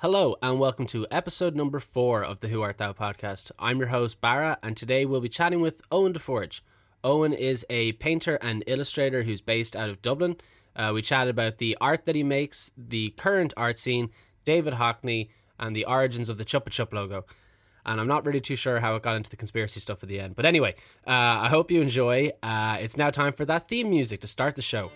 Hello, and welcome to episode number four of the Who Art Thou podcast. I'm your host, Barra, and today we'll be chatting with Owen DeForge. Owen is a painter and illustrator who's based out of Dublin. Uh, we chatted about the art that he makes, the current art scene, David Hockney, and the origins of the Chupa Chup logo. And I'm not really too sure how it got into the conspiracy stuff at the end. But anyway, uh, I hope you enjoy. Uh, it's now time for that theme music to start the show.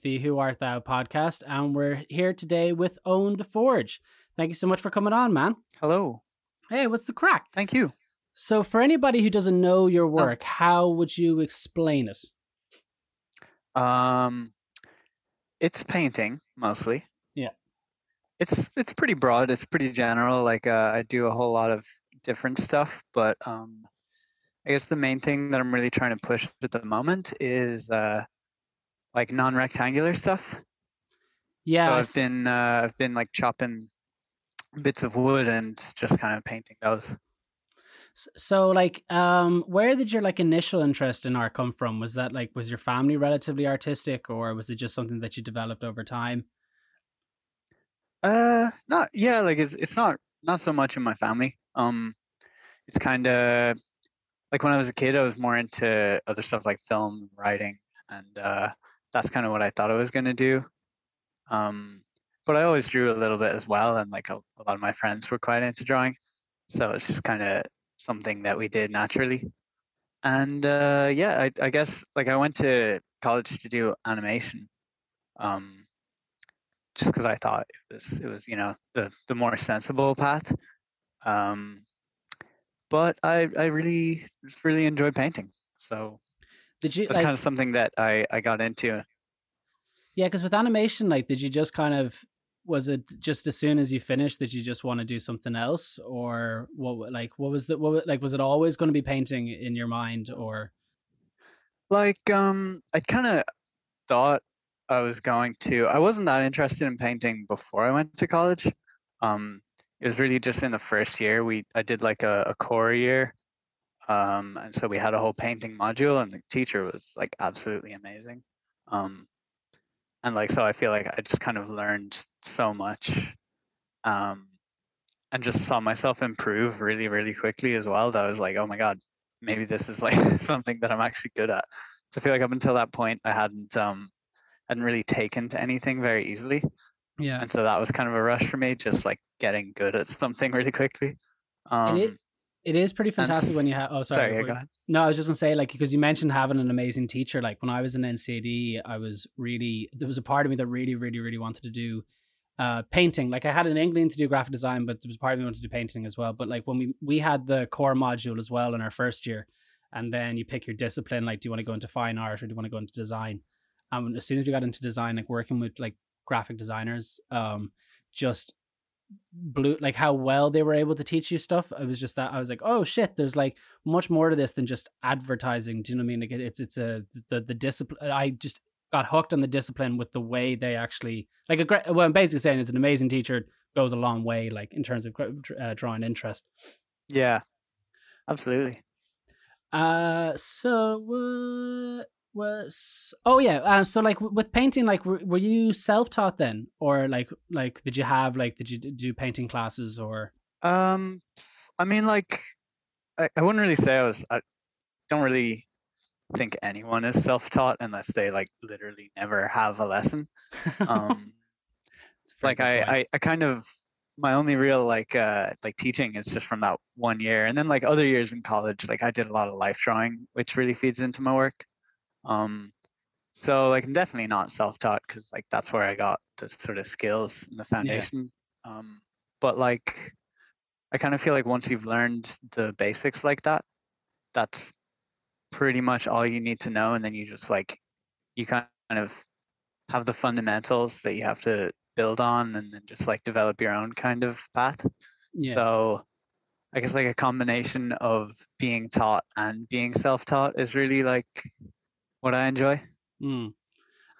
Of the Who Art Thou podcast, and we're here today with Owen DeForge. Thank you so much for coming on, man. Hello. Hey, what's the crack? Thank you. So, for anybody who doesn't know your work, how would you explain it? Um, it's painting mostly. Yeah. It's it's pretty broad. It's pretty general. Like uh, I do a whole lot of different stuff, but um, I guess the main thing that I'm really trying to push at the moment is uh, like non-rectangular stuff. Yeah, so I've been uh, I've been like chopping bits of wood and just kind of painting those. So, like, um, where did your like initial interest in art come from? Was that like was your family relatively artistic, or was it just something that you developed over time? Uh, not yeah, like it's it's not not so much in my family. Um, it's kind of like when I was a kid, I was more into other stuff like film, writing, and uh, that's kind of what I thought I was gonna do. Um, but I always drew a little bit as well, and like a, a lot of my friends were quite into drawing, so it's just kind of something that we did naturally. And uh, yeah, I, I guess like I went to college to do animation. Um, just because I thought it was it was you know the the more sensible path. Um, but I I really really enjoy painting, so Did you that's like? kind of something that I I got into. Yeah, because with animation, like, did you just kind of was it just as soon as you finished that you just want to do something else, or what? Like, what was the what? Like, was it always going to be painting in your mind, or Like um, I kind of thought I was going to. I wasn't that interested in painting before I went to college. Um, it was really just in the first year we I did like a, a core year. Um, and so we had a whole painting module and the teacher was like absolutely amazing. Um, and like so I feel like I just kind of learned so much. Um, and just saw myself improve really, really quickly as well. That I was like, oh my God, maybe this is like something that I'm actually good at. So I feel like up until that point I hadn't um hadn't really taken to anything very easily. yeah? And so that was kind of a rush for me, just like getting good at something really quickly. Um, it, it is pretty fantastic when you have. Oh, sorry. sorry, yeah. No, I was just gonna say, like, because you mentioned having an amazing teacher. Like when I was in NCD, I was really there was a part of me that really, really, really wanted to do uh, painting. Like I had an inkling to do graphic design, but there was part of me wanted to do painting as well. But like when we we had the core module as well in our first year, and then you pick your discipline. Like, do you want to go into fine art or do you want to go into design? And as soon as we got into design, like working with like graphic designers, um, just blew like how well they were able to teach you stuff. I was just that I was like, oh shit, there's like much more to this than just advertising. Do you know what I mean? Like it's it's a the the discipline. I just got hooked on the discipline with the way they actually like a great. Well, I'm basically saying it's an amazing teacher goes a long way, like in terms of uh, drawing interest. Yeah, absolutely. Uh, so uh, was oh yeah. Uh, so like with painting, like were, were you self taught then, or like like did you have like did you do painting classes or? Um, I mean, like, I, I wouldn't really say I was. I don't really think anyone is self-taught unless they like literally never have a lesson. Um, It's a very like I. I, I kind of my only real like uh like teaching is just from that one year and then like other years in college like i did a lot of life drawing which really feeds into my work um so like i'm definitely not self-taught because like that's where i got the sort of skills and the foundation yeah. um but like i kind of feel like once you've learned the basics like that that's pretty much all you need to know and then you just like you kind of have the fundamentals that you have to build on and then just like develop your own kind of path. Yeah. So I guess like a combination of being taught and being self-taught is really like what I enjoy. Mm.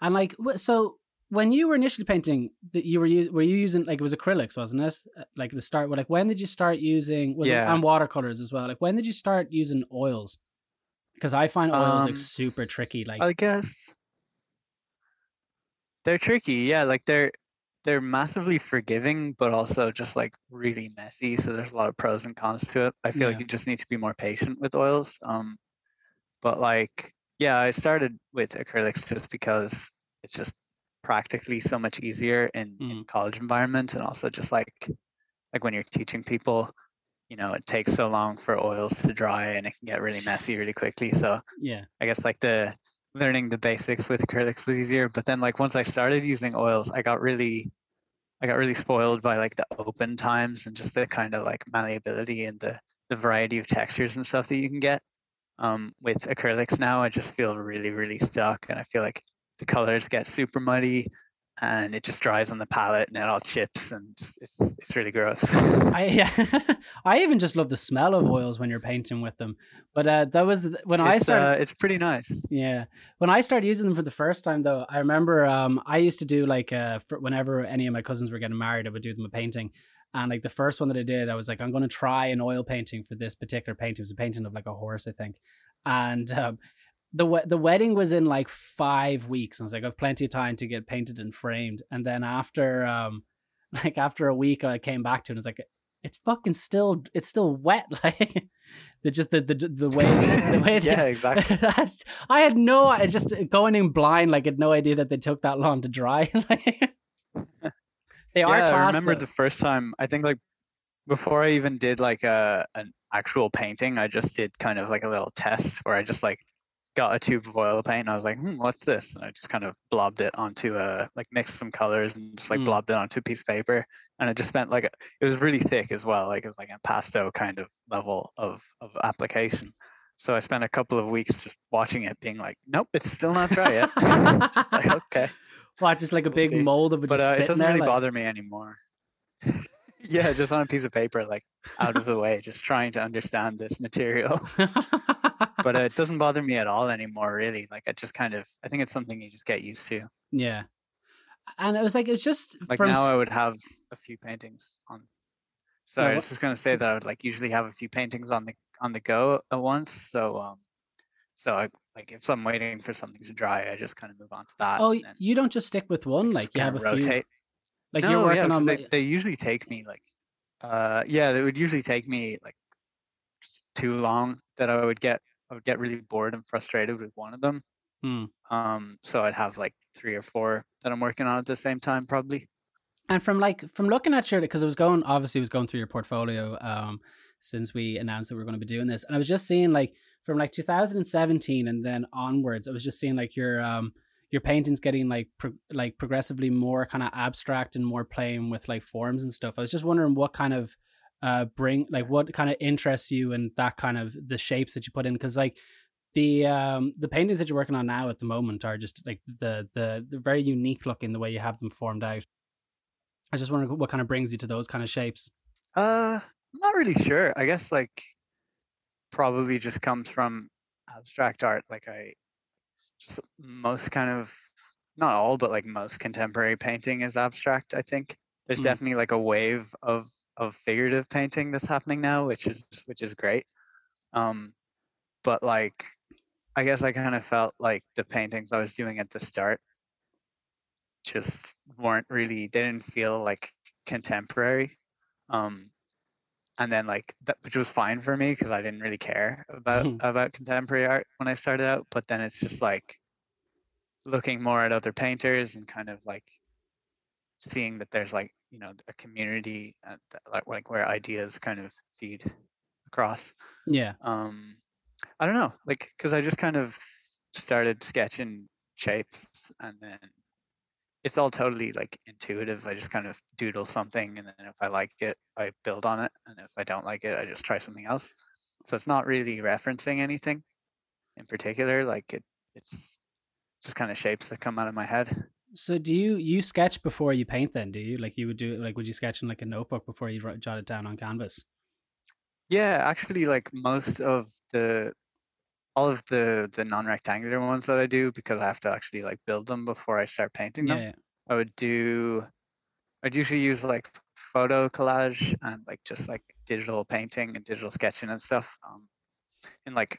And like so when you were initially painting that you were using were you using like it was acrylics wasn't it uh, like the start like when did you start using was yeah. it and watercolors as well like when did you start using oils because i find oils um, like super tricky like i guess they're tricky yeah like they're they're massively forgiving, but also just like really messy. So there's a lot of pros and cons to it. I feel yeah. like you just need to be more patient with oils. Um, but like, yeah, I started with acrylics just because it's just practically so much easier in, mm. in college environments, and also just like like when you're teaching people, you know, it takes so long for oils to dry, and it can get really messy really quickly. So yeah, I guess like the learning the basics with acrylics was easier. But then like once I started using oils, I got really I got really spoiled by like the open times and just the kind of like malleability and the the variety of textures and stuff that you can get. Um, with acrylics now, I just feel really, really stuck, and I feel like the colors get super muddy and it just dries on the palette and it all chips and just, it's it's really gross. I yeah, I even just love the smell of oils when you're painting with them. But uh, that was when it's, I started. Uh, it's pretty nice. Yeah, when I started using them for the first time, though, I remember um, I used to do like uh, whenever any of my cousins were getting married, I would do them a painting. And like the first one that I did, I was like, I'm going to try an oil painting for this particular painting. It was a painting of like a horse, I think. And um, the the wedding was in like five weeks. And I was like, I've plenty of time to get painted and framed. And then after um like after a week I came back to it, and it's like it's fucking still it's still wet. Like the just the the the way the way Yeah, exactly. I had no I just going in blind, like I had no idea that they took that long to dry. They are yeah, I remember the first time I think like before I even did like a an actual painting, I just did kind of like a little test where I just like got a tube of oil paint and I was like, hmm, what's this? And I just kind of blobbed it onto a like mixed some colors and just like mm. blobbed it onto a piece of paper. And I just spent like a, it was really thick as well. Like it was like impasto kind of level of of application. So I spent a couple of weeks just watching it, being like, nope, it's still not dry yet. like, okay. Well, just like a big we'll mold of it. But uh, it doesn't really like... bother me anymore. yeah, just on a piece of paper, like out of the way, just trying to understand this material. But uh, it doesn't bother me at all anymore really. Like i just kind of i think it's something you just get used to. Yeah. And it was like it was just like from... now i would have a few paintings on. So yeah, i was just going to say that i would like usually have a few paintings on the on the go at once. So um so i like if i'm waiting for something to dry i just kind of move on to that oh you don't just stick with one like you have a rotate. few like no, you're working yeah, on they, they usually take me like uh yeah they would usually take me like too long that I would get I would get really bored and frustrated with one of them. Hmm. Um, so I'd have like three or four that I'm working on at the same time, probably. And from like from looking at your because it was going obviously it was going through your portfolio um since we announced that we are going to be doing this, and I was just seeing like from like 2017 and then onwards, I was just seeing like your um your paintings getting like pro- like progressively more kind of abstract and more playing with like forms and stuff. I was just wondering what kind of uh bring like what kind of interests you and that kind of the shapes that you put in because like the um the paintings that you're working on now at the moment are just like the the the very unique looking the way you have them formed out. I just wondering what kind of brings you to those kind of shapes. Uh i'm not really sure. I guess like probably just comes from abstract art like i just most kind of not all but like most contemporary painting is abstract i think there's mm. definitely like a wave of of figurative painting that's happening now, which is which is great. Um, but like, I guess I kind of felt like the paintings I was doing at the start just weren't really. They didn't feel like contemporary. Um, and then like that, which was fine for me because I didn't really care about about contemporary art when I started out. But then it's just like looking more at other painters and kind of like seeing that there's like you know a community uh, that, like like where ideas kind of feed across. Yeah. Um, I don't know, like because I just kind of started sketching shapes and then it's all totally like intuitive. I just kind of doodle something and then if I like it, I build on it. And if I don't like it, I just try something else. So it's not really referencing anything in particular. Like it it's just kind of shapes that come out of my head. So do you you sketch before you paint then, do you? Like you would do like would you sketch in like a notebook before you jot it down on canvas? Yeah, actually like most of the all of the the non-rectangular ones that I do because I have to actually like build them before I start painting them. Yeah. I would do I'd usually use like photo collage and like just like digital painting and digital sketching and stuff um, in like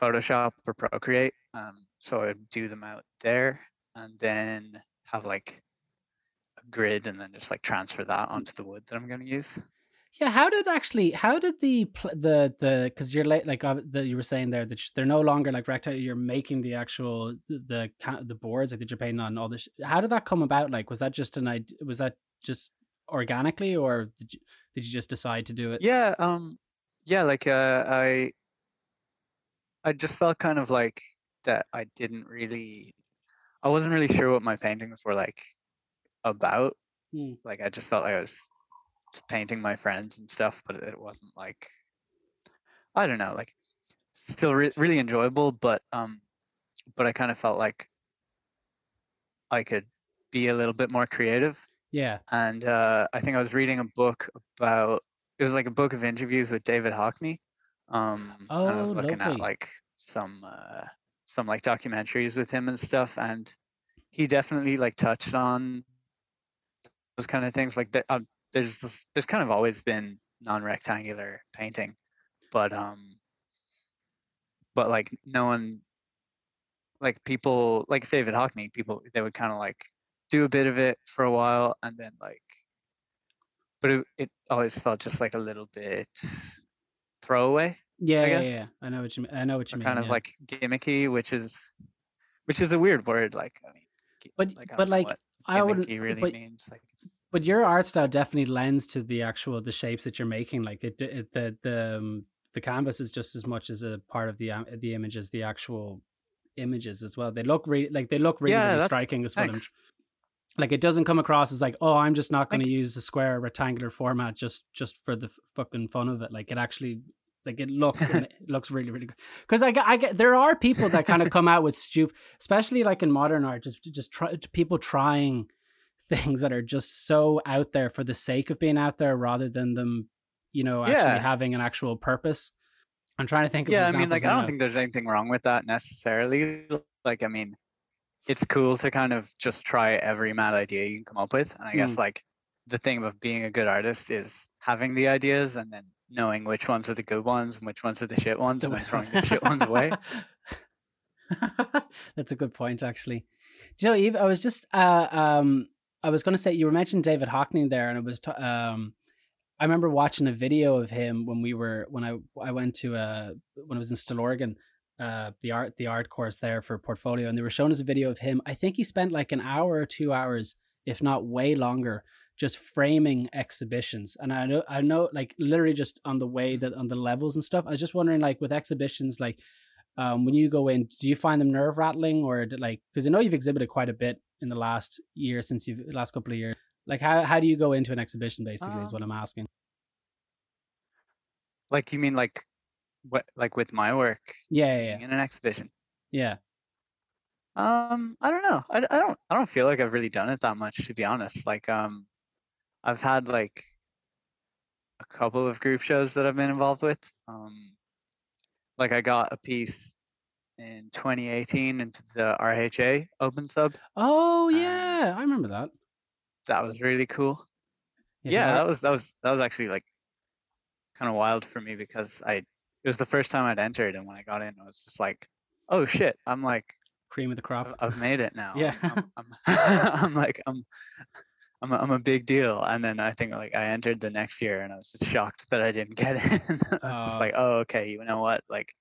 Photoshop or Procreate. Um, so I'd do them out there and then have like a grid and then just like transfer that onto the wood that I'm going to use. Yeah, how did actually? How did the the the because you're late like uh, the, you were saying there that they're no longer like rectangle. You're making the actual the the, boards like that you're painting on all this. How did that come about? Like, was that just an idea? Was that just organically, or did you, did you just decide to do it? Yeah, um, yeah, like uh, I I just felt kind of like that. I didn't really, I wasn't really sure what my paintings were like about. Hmm. Like I just felt like I was painting my friends and stuff, but it wasn't like I don't know, like still re- really enjoyable, but um, but I kind of felt like I could be a little bit more creative. Yeah. And uh, I think I was reading a book about it was like a book of interviews with David Hockney. Um, oh, and I was looking lovely. at like some uh, some like documentaries with him and stuff, and he definitely like touched on those kind of things. Like that, um, there's this, there's kind of always been non-rectangular painting, but um, but like no one, like people like David Hockney, people they would kind of like do a bit of it for a while and then like, but it it always felt just like a little bit throwaway, Yeah, I yeah, guess. yeah. I know what you mean. I know what you or mean. kind of yeah. like gimmicky, which is which is a weird word. Like I mean, But- I but, like, what I wouldn't. gimmicky really but, means. Like but your art style definitely lends to the actual the shapes that you're making. Like it, it the the um, the canvas is just as much as a part of the um, the image as the actual images as well. They look really like they look really, Yeah, really striking. What I'm. Like it doesn't come across as like, oh, I'm just not going to use a square rectangular format just just for the fucking fun of it. Like it actually, like it looks it looks really really good. Because I get, I get there are people that kind of come out with stupid, especially like in modern art, just just try people trying things that are just so out there for the sake of being out there rather than them, you know, actually Yeah. having an actual purpose. I'm trying to think of yeah, I mean, like I don't think there's anything wrong with that necessarily. Like I mean, it's cool to kind of just try every mad idea you can come up with, and I guess Mm. like the thing of being a good artist is having the ideas and then knowing which ones are the good ones and which ones are the shit ones, and throwing the shit ones away. That's a good point, actually. Do you know, Eve? I was just, uh, um, I was going to say you were mentioning David Hockney there, and it was, t- um, I remember watching a video of him when we were when I I went to uh when I was in Stillorgan, uh, the art the art course there for portfolio, and they were showing us a video of him. I think he spent like an hour or two hours, if not way longer, just framing exhibitions. And I know I know like literally just on the way that on the levels and stuff. I was just wondering like with exhibitions like um, when you go in, do you find them nerve rattling or did, like because I know you've exhibited quite a bit in the last year since you've last couple of years. Like how how do you go into an exhibition? Basically, is what I'm asking. Like you mean like what like with my work Yeah, yeah, yeah. in an exhibition? yeah. Um, I don't know. I, I don't I don't feel like I've really done it that much to be honest. Like um, I've had like a couple of group shows that I've been involved with. Um, like I got a piece in 2018 into the RHA Open Sub. Oh yeah, I remember that. That was really cool. Yeah, art- that was that was that was actually like kind of wild for me because I it was the first time I'd entered, and when I got in, I was just like, oh shit, I'm like cream of the crop. I've, I've made it now. Yeah. I'm, I'm, I'm, I'm like I'm I'm a, I'm a big deal. And then I think like I entered the next year and I was just shocked that I didn't get in. I was Oh. just like, oh okay, you know what? Like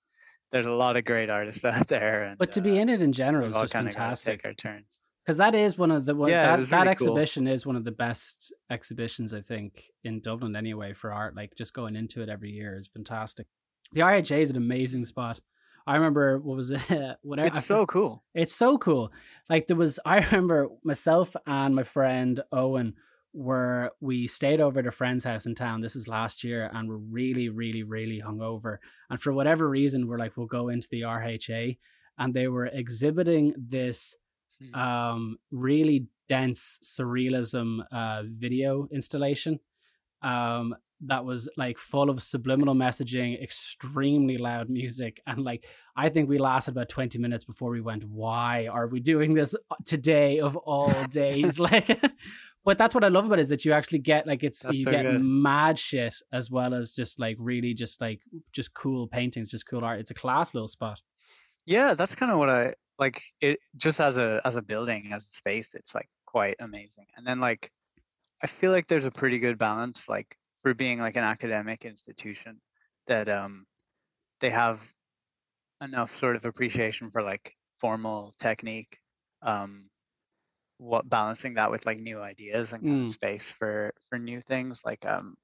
there's a lot of great artists out there. And, But to uh, be in it in general is just fantastic. Take our turns. because that is one of the one, Yeah, that was that really cool. exhibition is one of the best exhibitions I think in Dublin anyway for art. Like just going into it every year is fantastic. The RHA is an amazing spot. I remember what was it? Whatever. It's so cool. It's so cool. Like there was, I remember myself and my friend Owen were we stayed over at a friend's house in town. This is last year, and we're really, really, really hungover. And for whatever reason, we're like, we'll go into the RHA, and they were exhibiting this Hmm. um really dense surrealism uh video installation um that was like full of subliminal messaging extremely loud music and like i think we lasted about 20 minutes before we went why are we doing this uh, today of all days like but that's what i love about it is that you actually get like it's That's you so get good. mad shit as well as just like really just like just cool paintings just cool art it's a class little spot Yeah, that's kind of what I like. It just as a as a building as a space, it's like quite amazing. And then like, I feel like there's a pretty good balance, like for being like an academic institution, that um they have enough sort of appreciation for like formal technique, um, what balancing that with like new ideas and kind Mm. of space for for new things. Like um,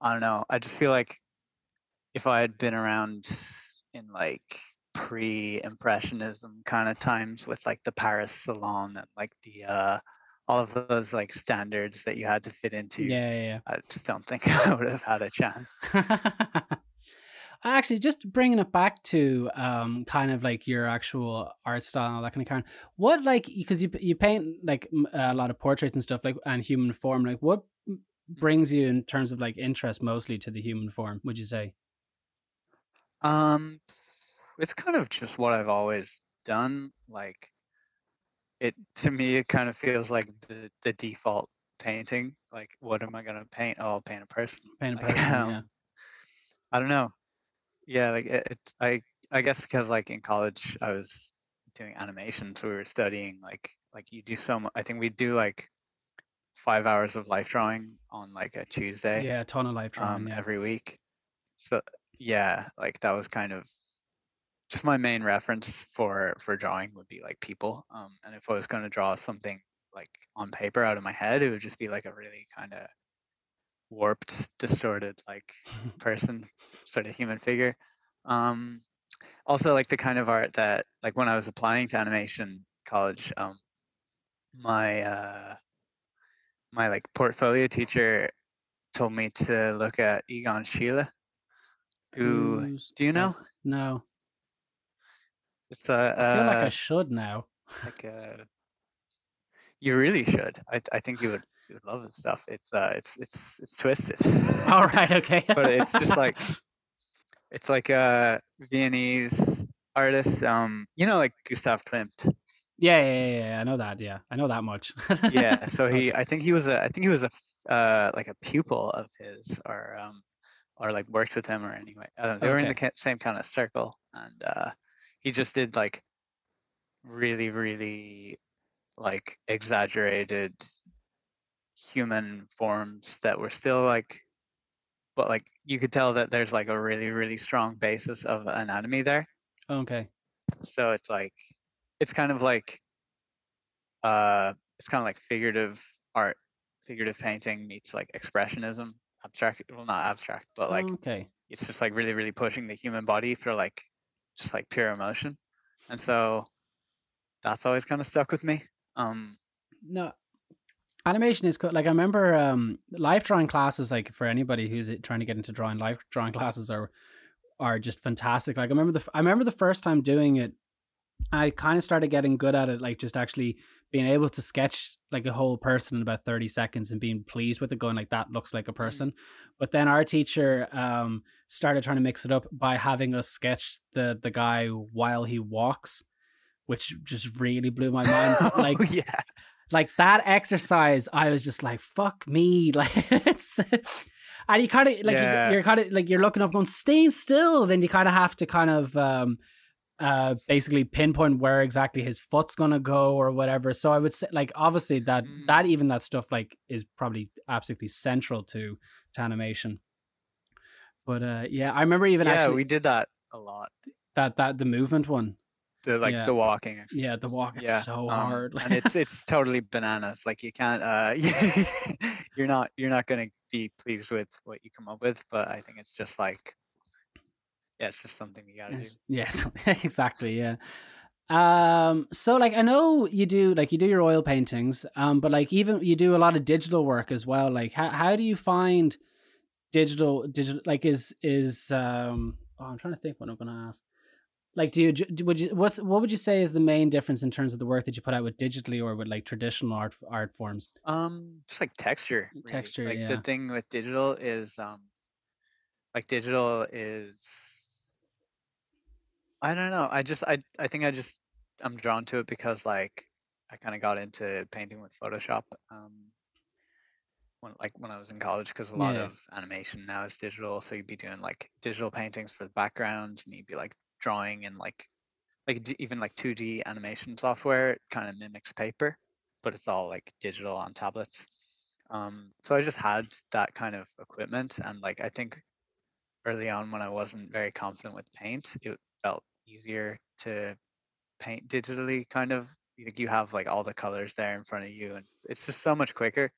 I don't know. I just feel like if I had been around in like pre-impressionism kind of times with like the Paris Salon and like the uh all of those like standards that you had to fit into. yeah yeah, yeah. I just don't think I would have had a chance. Actually, just bringing it back to um, kind of like your actual art style and all that kind of kind. What like because you you paint like a lot of portraits and stuff like and human form. Like what brings you in terms of like interest mostly to the human form? Would you say? Um it's kind of just what I've always done. Like it to me it kind of feels like the the default painting. Like what am I gonna paint? Oh I'll paint a person. Paint a Like, person, um, yeah. I don't know. Yeah, like it, it I I guess because like in college I was doing animation, so we were studying like like you do so much. I think we do like five hours of life drawing on like a Tuesday Yeah, a ton of life drawing. um yeah. every week. So yeah, like that was kind of just my main reference for for drawing would be like people. Um, and if I was going to draw something like on paper out of my head, it would just be like a really kind of warped, distorted like person, sort of human figure. Um, also like the kind of art that like when I was applying to animation college, um, my uh, my like portfolio teacher told me to look at Egon Schiele. Who Who's- do you uh, know? No, It's a I feel like I uh, should now. like a. You really should. I I think you would you would love this stuff. It's uh it's it's it's twisted. All right, okay. but it's just like it's like a Viennese artist. Um, you know, like Gustav Klimt. yeah, yeah, yeah, yeah. I know that. Yeah, I know that much. Yeah. So he, I think he was a, I think he was a, uh, like a pupil of his, or um, or like worked with him, or anyway. Uh, they were in the same kind of circle, and uh, he just did like really, really like exaggerated human forms that were still like but like you could tell that there's like a really really strong basis of anatomy there okay. so it's like it's kind of like uh it's kind of like figurative art figurative painting meets like expressionism abstract well not abstract but like okay. it's just like really really pushing the human body for like just like pure emotion and so that's always kind of stuck with me um No, animation is cool. Like I remember um life drawing classes. Like for anybody who's trying to get into drawing, life drawing classes are are just fantastic. Like I remember the I remember the first time doing it. I kind of started getting good at it, like just actually being able to sketch like a whole person in about 30 seconds and being pleased with it, going like that looks like a person. But then our teacher um started trying to mix it up by having us sketch the the guy while he walks, which just really blew my mind. Like oh, yeah like that exercise i was just like fuck me like it's and you kind of like Yeah. you, you're kind of like you're looking up going stay still then you kind of have to kind of um uh basically pinpoint where exactly his foot's gonna go or whatever so i would say like obviously that Mm. that even that stuff like is probably absolutely central to to animation but uh yeah i remember even yeah actually we did that a lot that that the movement one the like Yeah. the walking. Yeah, the walk it's Yeah, so um, hard. and it's it's totally bananas. Like you can't, uh, you're not you're not gonna be pleased with what you come up with. But I think it's just like, yeah, it's just something you gotta do. Yes, yes, exactly. Yeah. Um. So, like, I know you do, like, you do your oil paintings. Um. But like, even you do a lot of digital work as well. Like, how how do you find digital digital? Like, is is um. Oh, I'm trying to think what I'm to ask. Like, do you do- would you what's what would you say is the main difference in terms of the work that you put out with digitally or with like traditional art art forms? Um, just like texture. really. Texture, Like yeah. the thing with digital is um, like digital is. I don't know. I just I I think I just I'm drawn to it because like I kind of got into painting with Photoshop. Um, when like when I was in college, because a lot Yeah. of animation now is digital. So you'd be doing like digital paintings for the background, and you'd be like drawing in like like even like 2D animation software. Kind of mimics paper, but it's all like digital on tablets. Um, so I just had that kind of equipment, and like I think early on when I wasn't very confident with paint, it felt easier to paint digitally. Kind of like you have like all the colors there in front of you, and it's, it's just so much quicker.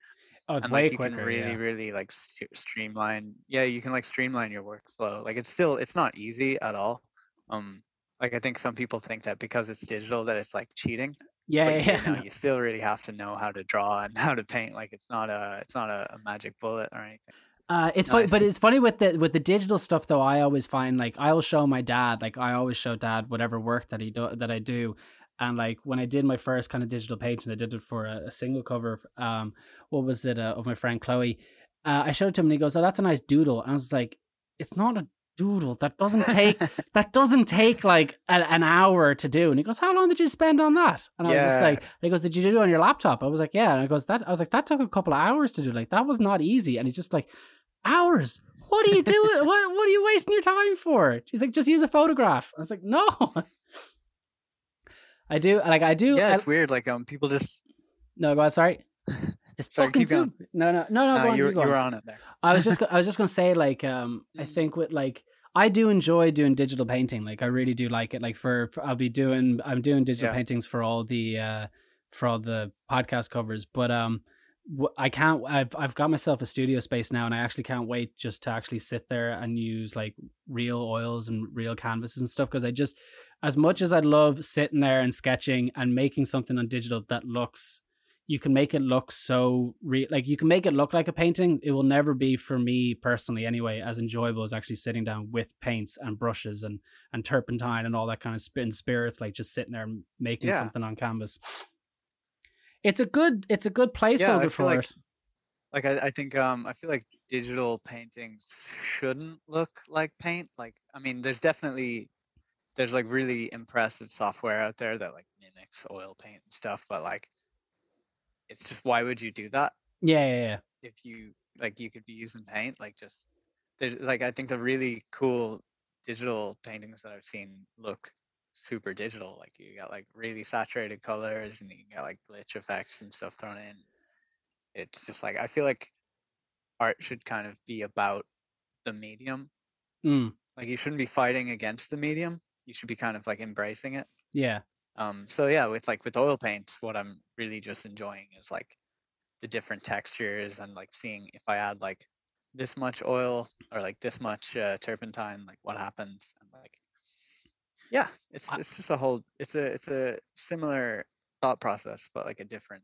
Oh, it's and way like you quicker. can really, yeah. really like st- streamline. Yeah, you can like streamline your workflow. Like it's still, it's not easy at all. Um, like I think some people think that because it's digital that it's like cheating. yeah, but yeah, you, know, you still really have to know how to draw and how to paint. Like it's not a, it's not a, a magic bullet or anything. Uh, it's funny, but it's funny with the with the digital stuff though. I always find like I'll show my dad, like I always show dad whatever work that he do that I do, and like when I did my first kind of digital painting, I did it for a, a single cover. Um, what was it uh, of my friend Chloe? Uh, I showed it to him and he goes, "Oh, that's a nice doodle." And I was like, "It's not a doodle. That doesn't take that doesn't take like an, an hour to do." And he goes, "How long did you spend on that?" And I was just like, and "He goes, did you do it on your laptop?" I was like, "Yeah." And I goes, "That." I was like, "That took a couple of hours to do. Like that was not easy." And he's just like, "Hours." What are you doing? what What are you wasting your time for? He's like, just use a photograph. I was like, no. I do like I do. yeah, I- it's weird. Like um, people just. no, go on. Sorry. This Sorry, fucking. Zoom. No, no, no, no. No, go on, you, you you on. on it there. I was just I was just gonna say like um I Mm. think with like I do enjoy doing digital painting like I really do like it like for, for I'll be doing I'm doing digital Yeah. paintings for all the uh for all the podcast covers but um I can't I've I've got myself a studio space now and I actually can't wait just to actually sit there and use like real oils and real canvases and stuff because I just as much as I love sitting there and sketching and making something on digital that looks you can make it look so real like you can make it look like a painting it will never be for me personally anyway as enjoyable as actually sitting down with paints and brushes and and turpentine and all that kind of spin spirits like just sitting there making Yeah. something on canvas it's a good it's a good Yeah, placeholder feel for like it like I, I think um I feel like digital paintings shouldn't look like paint. Like I mean, there's definitely there's like really impressive software out there that like mimics oil paint and stuff, but like it's just why would you do that yeah yeah yeah if you like you could be using paint? Like just there's like I think the really cool digital paintings that I've seen look super digital. Like you got like really saturated colors and you got like glitch effects and stuff thrown in. It's just like I feel like art should kind of be about the medium. Mm, Like you shouldn't be fighting against the medium. You should be kind of like embracing it. yeah Um so yeah, with like with oil paints, what I'm really just enjoying is like the different textures and like seeing if I add like this much oil or like this much uh, turpentine, like what happens and like yeah, it's it's just a whole it's a it's a similar thought process but like a different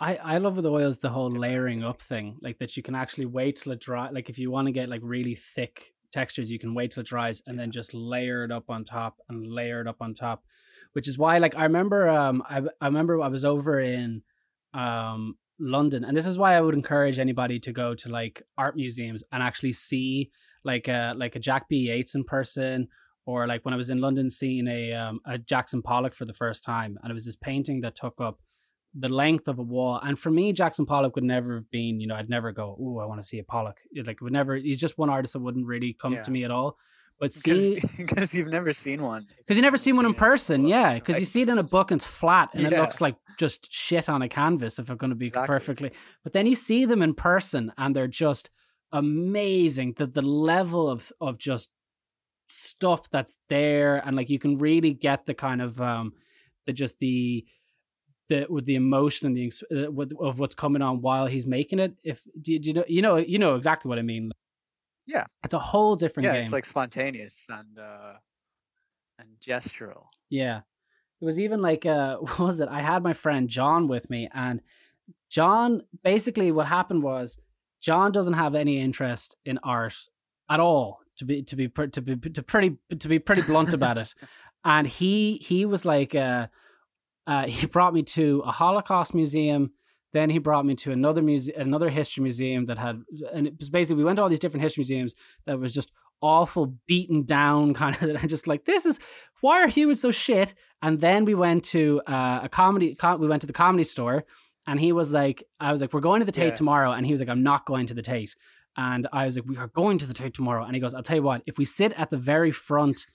I, I love with oils the whole layering up thing, like that you can actually wait till it dry. Like if you want to get like really thick textures, you can wait till it dries and then just layer it up on top and layer it up on top. Which is why, like, I remember, um, I I remember I was over in, um, London, and this is why I would encourage anybody to go to like art museums and actually see like a like a Jack B Yeats in person, or like when I was in London seeing a um a Jackson Pollock for the first time, and it was this painting that took up the length of a wall. And for me, Jackson Pollock would never have been, you know, I'd never go, oh, I want to see a Pollock. Like, it would never, he's just one artist that wouldn't really come Yeah. to me at all. But see, because you've never seen one because you never you've seen one in seen it in a person, yeah. Because you see it in a book and it's flat and it looks like just shit on a canvas if it's going to be Exactly. perfectly. But then you see them in person and they're just amazing. That the level of of just stuff that's there and like you can really get the kind of um the just the the with the emotion and the uh, with, of what's coming on while he's making it if do you, do you know you know you know exactly what i mean Yeah. it's a whole different Yeah, game it's like spontaneous and uh and gestural. Yeah. It was even like uh what was it? I had my friend John with me and John basically what happened was John doesn't have any interest in art at all to be to be to be to pretty to be pretty blunt about it. And he he was like uh uh he brought me to a Holocaust museum then he brought me to another museum, another history museum that had, and it was basically we went to all these different history museums that was just awful, beaten down kind of. And just like this is why are humans so shit? And then we went to uh, a comedy. Com- we went to the comedy store, and he was like, I was like, we're going to the Tate Yeah. tomorrow, and he was like, I'm not going to the Tate. And I was like, we are going to the Tate tomorrow. And he goes, I'll tell you what, if we sit at the very front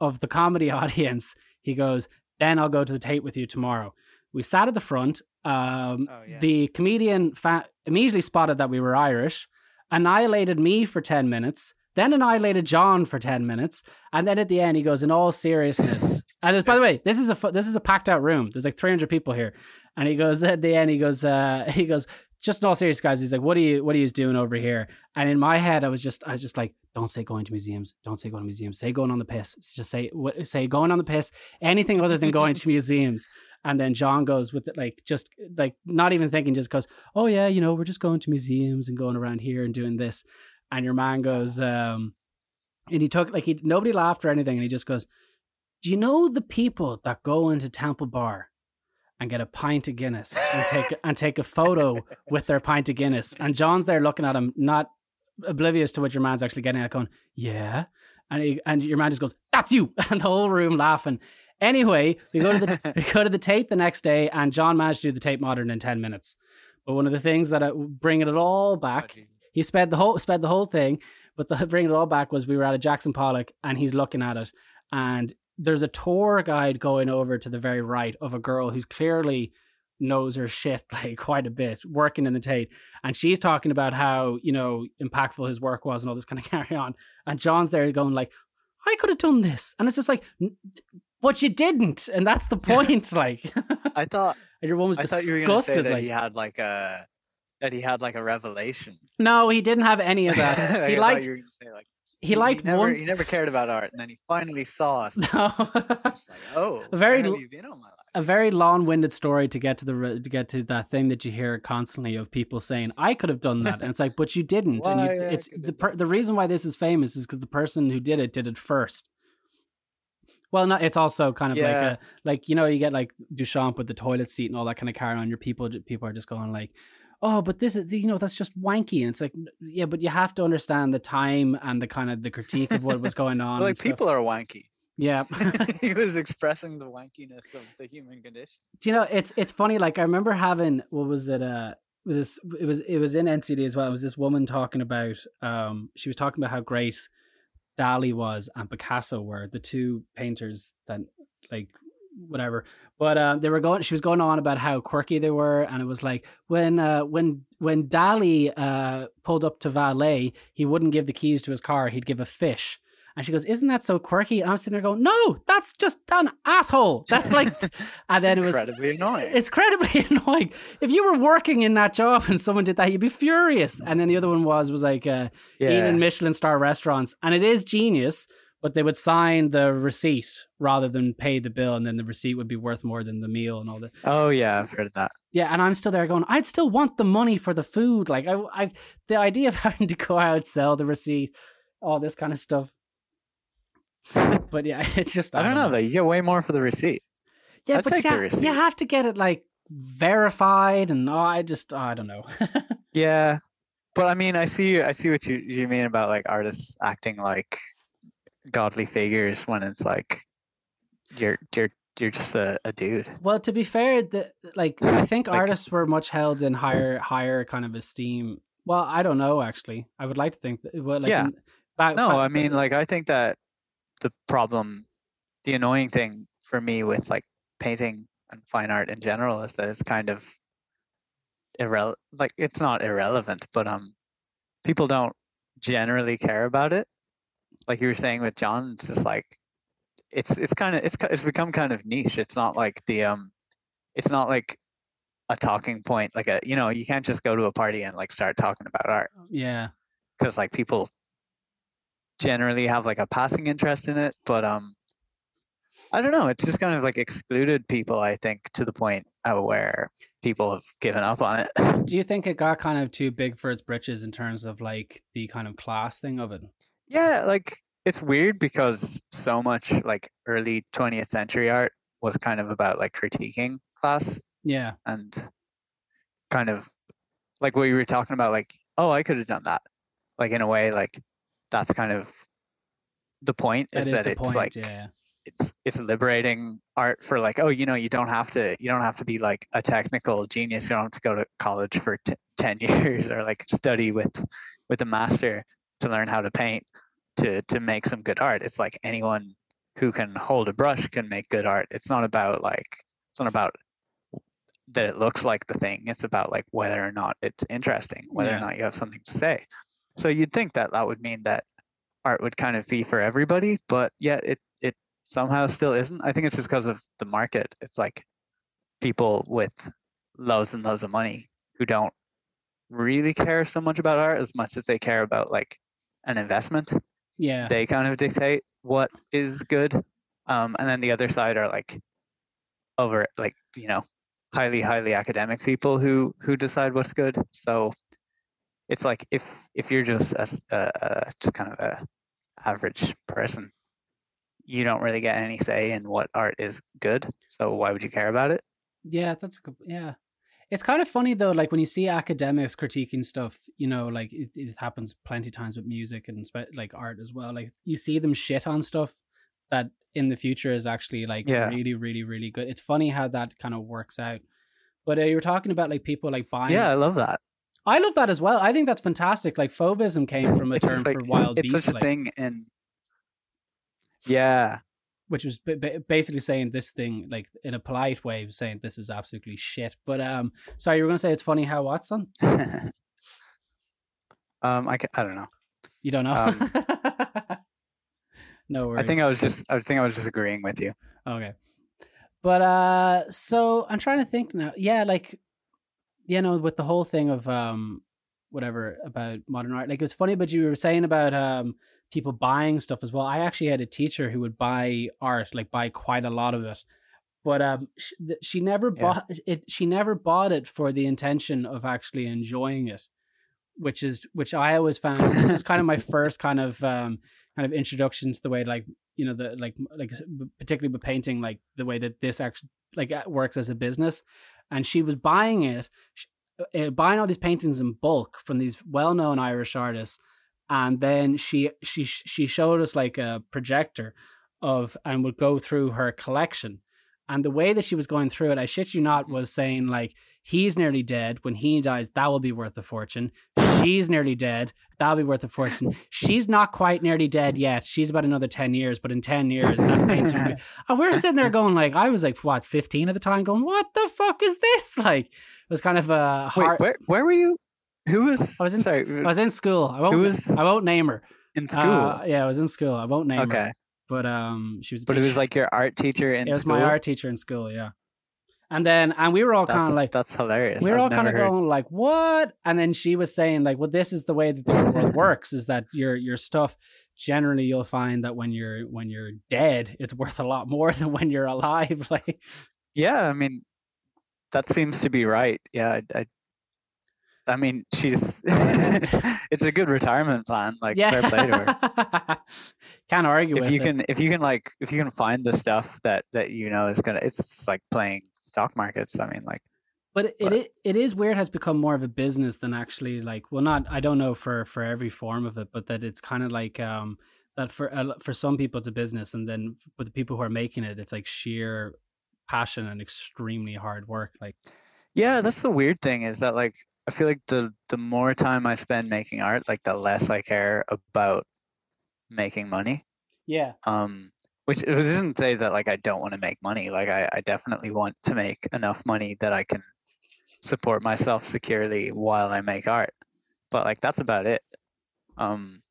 of the comedy audience, he goes, then I'll go to the Tate with you tomorrow. We sat at the front. Um, Oh yeah. the comedian fa- immediately spotted that we were Irish, annihilated me for 10 minutes, then annihilated John for 10 minutes, and then at the end he goes, in all seriousness, and by the way, this is a this is a packed out room. There's like 300 people here, and he goes at the end he goes uh he goes just in all serious guys he's like what are you what are you doing over here? And in my head i was just i was just like don't say going to museums. Don't say going to museums. Say going on the piss. Just say what say going on the piss. Anything other than going to museums. And then John goes with it, like just like not even thinking, just goes, "Oh yeah, you know, we're just going to museums and going around here and doing this." And your man goes, um, and he took like he nobody laughed or anything, and he just goes, "Do you know the people that go into Temple Bar and get a pint of Guinness and take and take a photo with their pint of Guinness?" And John's there looking at him, not oblivious to what your man's actually getting at, going, "Yeah." And he, and your man just goes, "That's you," and the whole room laughing. Anyway, we go to the we go to the Tate the next day, and John managed to do the Tate Modern in ten minutes. But one of the things that uh, bringing it all Oh, back, Jesus. he sped the whole sped the whole thing. But the bringing it all back was we were at a Jackson Pollock, and he's looking at it, and there's a tour guide going over to the very right of a girl who's clearly knows her shit like quite a bit, working in the Tate, and she's talking about how you know impactful his work was and all this kind of carry on, and John's there going like, I could have done this, and it's just like, "N- but you didn't, and that's the point. like, I thought and your I thought you were gonna say disgusted. that Like, he had like a that he had like a revelation. no, he didn't have any of that. He liked you were gonna say like he liked never, one. He never cared about art, and then he finally saw us. No. Like, oh, A very where have you been all my life? a very long-winded story to get to the to get to that thing that you hear constantly of people saying I could have done that and it's like but you didn't and you, Why it's the per- the reason why this is famous is because the person who did it did it first well no it's also kind of like a like you know you get like Duchamp with the toilet seat and all that kind of carry on your people people are just going like oh but this is you know that's just wanky and it's like yeah but you have to understand the time and the kind of the critique of what was going on like and stuff. people are wanky. yeah he was expressing the wankiness of the human condition. do you know it's it's funny like i remember having what was it uh this it was it was in ncd as well it was this woman talking about um she was talking about how great dali was and picasso were the two painters that like whatever but uh, they were going she was going on about how quirky they were and it was like when uh when when dali uh pulled up to valet he wouldn't give the keys to his car he'd give a fish and she goes, "Isn't that so quirky?" And I'm sitting there going, "No, that's just an asshole. That's like." And then it was incredibly annoying. it's incredibly annoying. If you were working in that job and someone did that, you'd be furious. And then the other one was was like uh, eating in Michelin star restaurants, and it is genius. But they would sign the receipt rather than pay the bill, and then the receipt would be worth more than the meal and all that. Oh yeah, I've heard of that. Yeah, and I'm still there going, I'd still want the money for the food. Like I, I the idea of having to go out sell the receipt, all this kind of stuff. But yeah, it's just I don't know though. You get way more for the receipt. Yeah, I'd but you, the ha- receipt. you have to get it like verified, and oh, I just oh, I don't know. Yeah, but I mean, I see, I see what you you mean about like artists acting like godly figures when it's like you're you're you're just a, a dude. well, to be fair, the like I think Like- artists were much held in higher higher kind of esteem. Well, I don't know actually. I would like to think that. Well, like Yeah. in- back, No, back- I mean, like I think that the problem, the annoying thing for me with like painting and fine art in general is that it's kind of irrelevant. Like it's not irrelevant, but um, people don't generally care about it. Like you were saying with John, it's just like it's it's kind of it's it's become kind of niche. It's not like the um, it's not like a talking point. Like a you know you can't just go to a party and like start talking about art Yeah. because like people generally have like a passing interest in it, but um, I don't know. It's just kind of like excluded people. I think to the point where people have given up on it. Do you think it got kind of too big for its britches in terms of like the kind of class thing of it? Yeah, like it's weird because so much like early 20th century art was kind of about like critiquing class Yeah. and kind of like what you were talking about like oh I could have done that. Like in a way like that's kind of the point That is is that it's point. like yeah. it's it's liberating art for like oh you know you don't have to you don't have to be like a technical genius you don't have to go to college for t- 10 years or like study with with a master to learn how to paint to to make some good art. It's like anyone who can hold a brush can make good art. It's not about like it's not about that it looks like the thing. It's about like whether or not it's interesting whether Yeah. or not you have something to say. So you'd think that that would mean that art would kind of be for everybody but yet it it somehow still isn't. I think it's just because of the market. It's like people with loads and loads of money who don't really care so much about art as much as they care about like an investment Yeah. they kind of dictate what is good um, and then the other side are like over like you know highly highly academic people who who decide what's good so it's like if if you're just a just kind of a average person you don't really get any say in what art is good so why would you care about it Yeah, that's a good. Yeah, it's kind of funny though. Like when you see academics critiquing stuff, you know, like it, it happens plenty times with music and spe- like art as well. Like you see them shit on stuff that in the future is actually like Yeah. really, really, really good. It's funny how that kind of works out. But uh, you were talking about like people like buying. yeah i love that I love that as well. I think that's fantastic. Like fauvism came from a It's term like- for wild it's beast, such a like, thing in yeah which was ba- basically saying this thing like in a polite way, saying this is absolutely shit. But um, sorry, you were gonna say it's funny how what son? um I, I don't know You don't know. Um, no worries. i think i was just i think i was just agreeing with you okay. But uh, so I'm trying to think now. Yeah, like you know, with the whole thing of um, whatever about modern art. Like it was funny, but you were saying about um people buying stuff as well. I actually had a teacher who would buy art, like buy quite a lot of it. But um, she, she never Yeah. bought it. She never bought it for the intention of actually enjoying it, which is which I always found. This is kind of my first kind of um kind of introduction to the way like you know the like like particularly with painting like the way that this actually like works as a business and she was buying it sh- uh, buying all these paintings in bulk from these well-known irish artists and then she she she showed us like a projector of and would go through her collection. And the way that she was going through it i shit you not was saying like he's nearly dead. When he dies that will be worth a fortune. She's nearly dead. That'll be worth a fortune. She's not quite nearly dead yet. She's about another 10 years but in 10 years that painting will be and we're sitting there going like I was like what 15 at the time going what the fuck is this? Like it was kind of a Wait, where where were you? Who was? I was in Sorry, I was in school I won't was I won't name her in school? Uh, yeah I was in school I won't name her okay, but um she was but it was like your art teacher in it was school. my art teacher in school yeah and then and we were all kind of like that's hilarious. we were I've all kind of going like what and then she was saying like well this is the way that the world works is that your your stuff generally you'll find that when you're when you're dead it's worth a lot more than when you're alive like Yeah, I mean, that seems to be right. Yeah, I. I, I mean, she's. it's a good retirement plan. Like, fair play to her. can't argue If you it. can, if you can, like, if you can find the stuff that that you know is gonna, it's like playing stock markets. I mean, like, but it, but- it it is weird has become more of a business than actually like well not i don't know for for every form of it but that it's kind of like um that for uh, for some people it's a business and then with the people who are making it it's like sheer passion and extremely hard work like yeah, that's the weird thing is that like I feel like the the more time I spend making art, like the less I care about making money. yeah um which it doesn't say that like i don't want to make money like I, I definitely want to make enough money that i can support myself securely while i make art but like that's about it um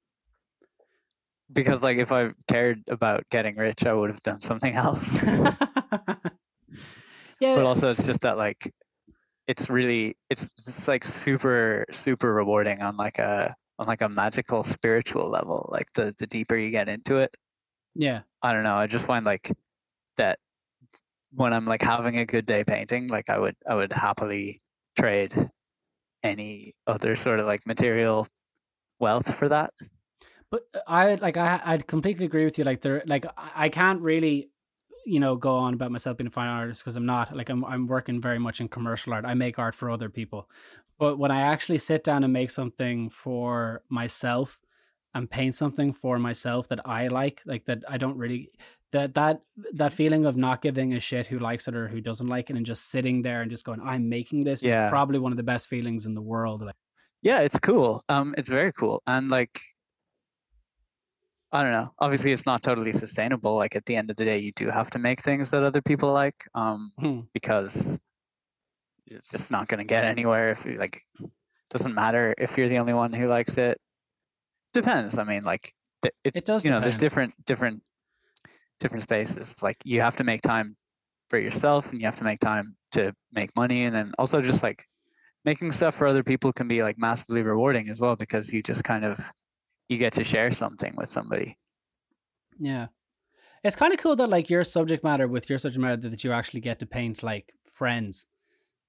because like if I cared about getting rich, I would have done something else. yeah. but also it's just that like it's really it's just like super super rewarding on like a on like a magical spiritual level like the the deeper you get into it yeah. i don't know i just find like that when i'm like having a good day painting like i would i would happily trade any other sort of like material wealth for that But uh, I like I I'd completely agree with you. Like there, like I I can't really, you know, go on about myself being a fine artist because I'm not. Like I'm I'm working very much in commercial art. I make art for other people, but when I actually sit down and make something for myself and paint something for myself that I like, like that I don't really that that that feeling of not giving a shit who likes it or who doesn't like it and just sitting there and just going, I'm making this Yeah. is probably one of the best feelings in the world. Like, yeah it's cool um it's very cool and like i don't know. Obviously it's not totally sustainable. Like at the end of the day you do have to make things that other people like um hmm, because it's just not going to get anywhere if you like doesn't matter if you're the only one who likes it. Depends. I mean like it's It does you know there's different different different spaces. Like you have to make time for yourself and you have to make time to make money. And then also just like making stuff for other people can be like massively rewarding as well because you just kind of you get to share something with somebody Yeah. It's kind of cool that like your subject matter with your subject matter that you actually get to paint like friends.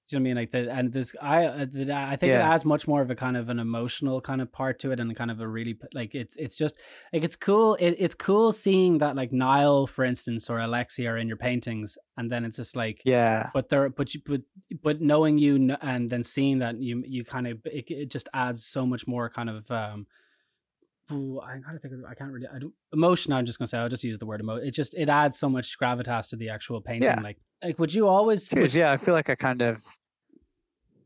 Do you know what I mean? Like that, and this, I, uh, I think it Yeah. adds much more of a kind of an emotional kind of part to it, and kind of a really like it's, it's just like it's cool. It, it's cool seeing that like Niall, for instance, or Alexia are in your paintings, and then it's just like, yeah but they're, but you, but, but knowing you and then seeing that you, you kind of, it, it just adds so much more kind of, um, Ooh, I gotta think of I can't really I don't emotion I'm just gonna say I'll just use the word emotion. it just it adds so much gravitas to the actual painting Yeah. like like would you always would- yeah i feel like i kind of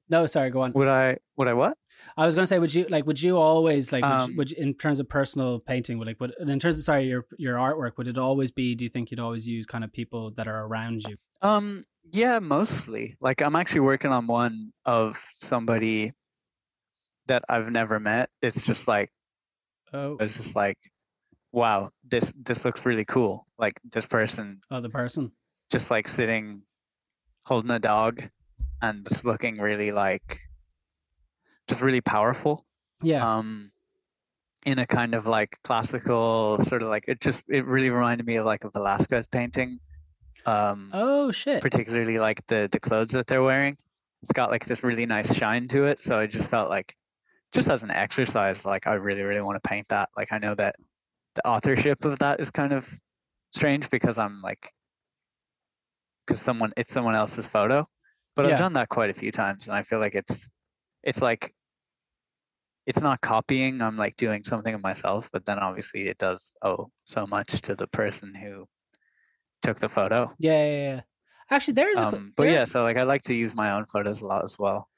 no sorry go on would i would i what I was gonna say would you like would you always like would, you, Um, would you, in terms of personal painting would like would in terms of sorry your your artwork would it always be do you think you'd always use kind of people that are around you Um, yeah, mostly. Like I'm actually working on one of somebody that I've never met. It's just like oh it's just like, wow, this this looks really cool. Like this person oh the person just like sitting holding a dog and just looking really like just really powerful. yeah Um in a kind of like classical sort of like it just it really reminded me of like a Velasquez painting. Um oh shit particularly like the the clothes that they're wearing. It's got like this really nice shine to it. So I just felt like just as an exercise, like I really, really want to paint that. Like I know that the authorship of that is kind of strange because I'm like because someone it's someone else's photo. But Yeah. I've done that quite a few times and I feel like it's it's like it's not copying, I'm like doing something of myself, but then obviously it does owe so much to the person who took the photo. yeah yeah, yeah. actually there's a Um, but there- yeah, so like I like to use my own photos a lot as well.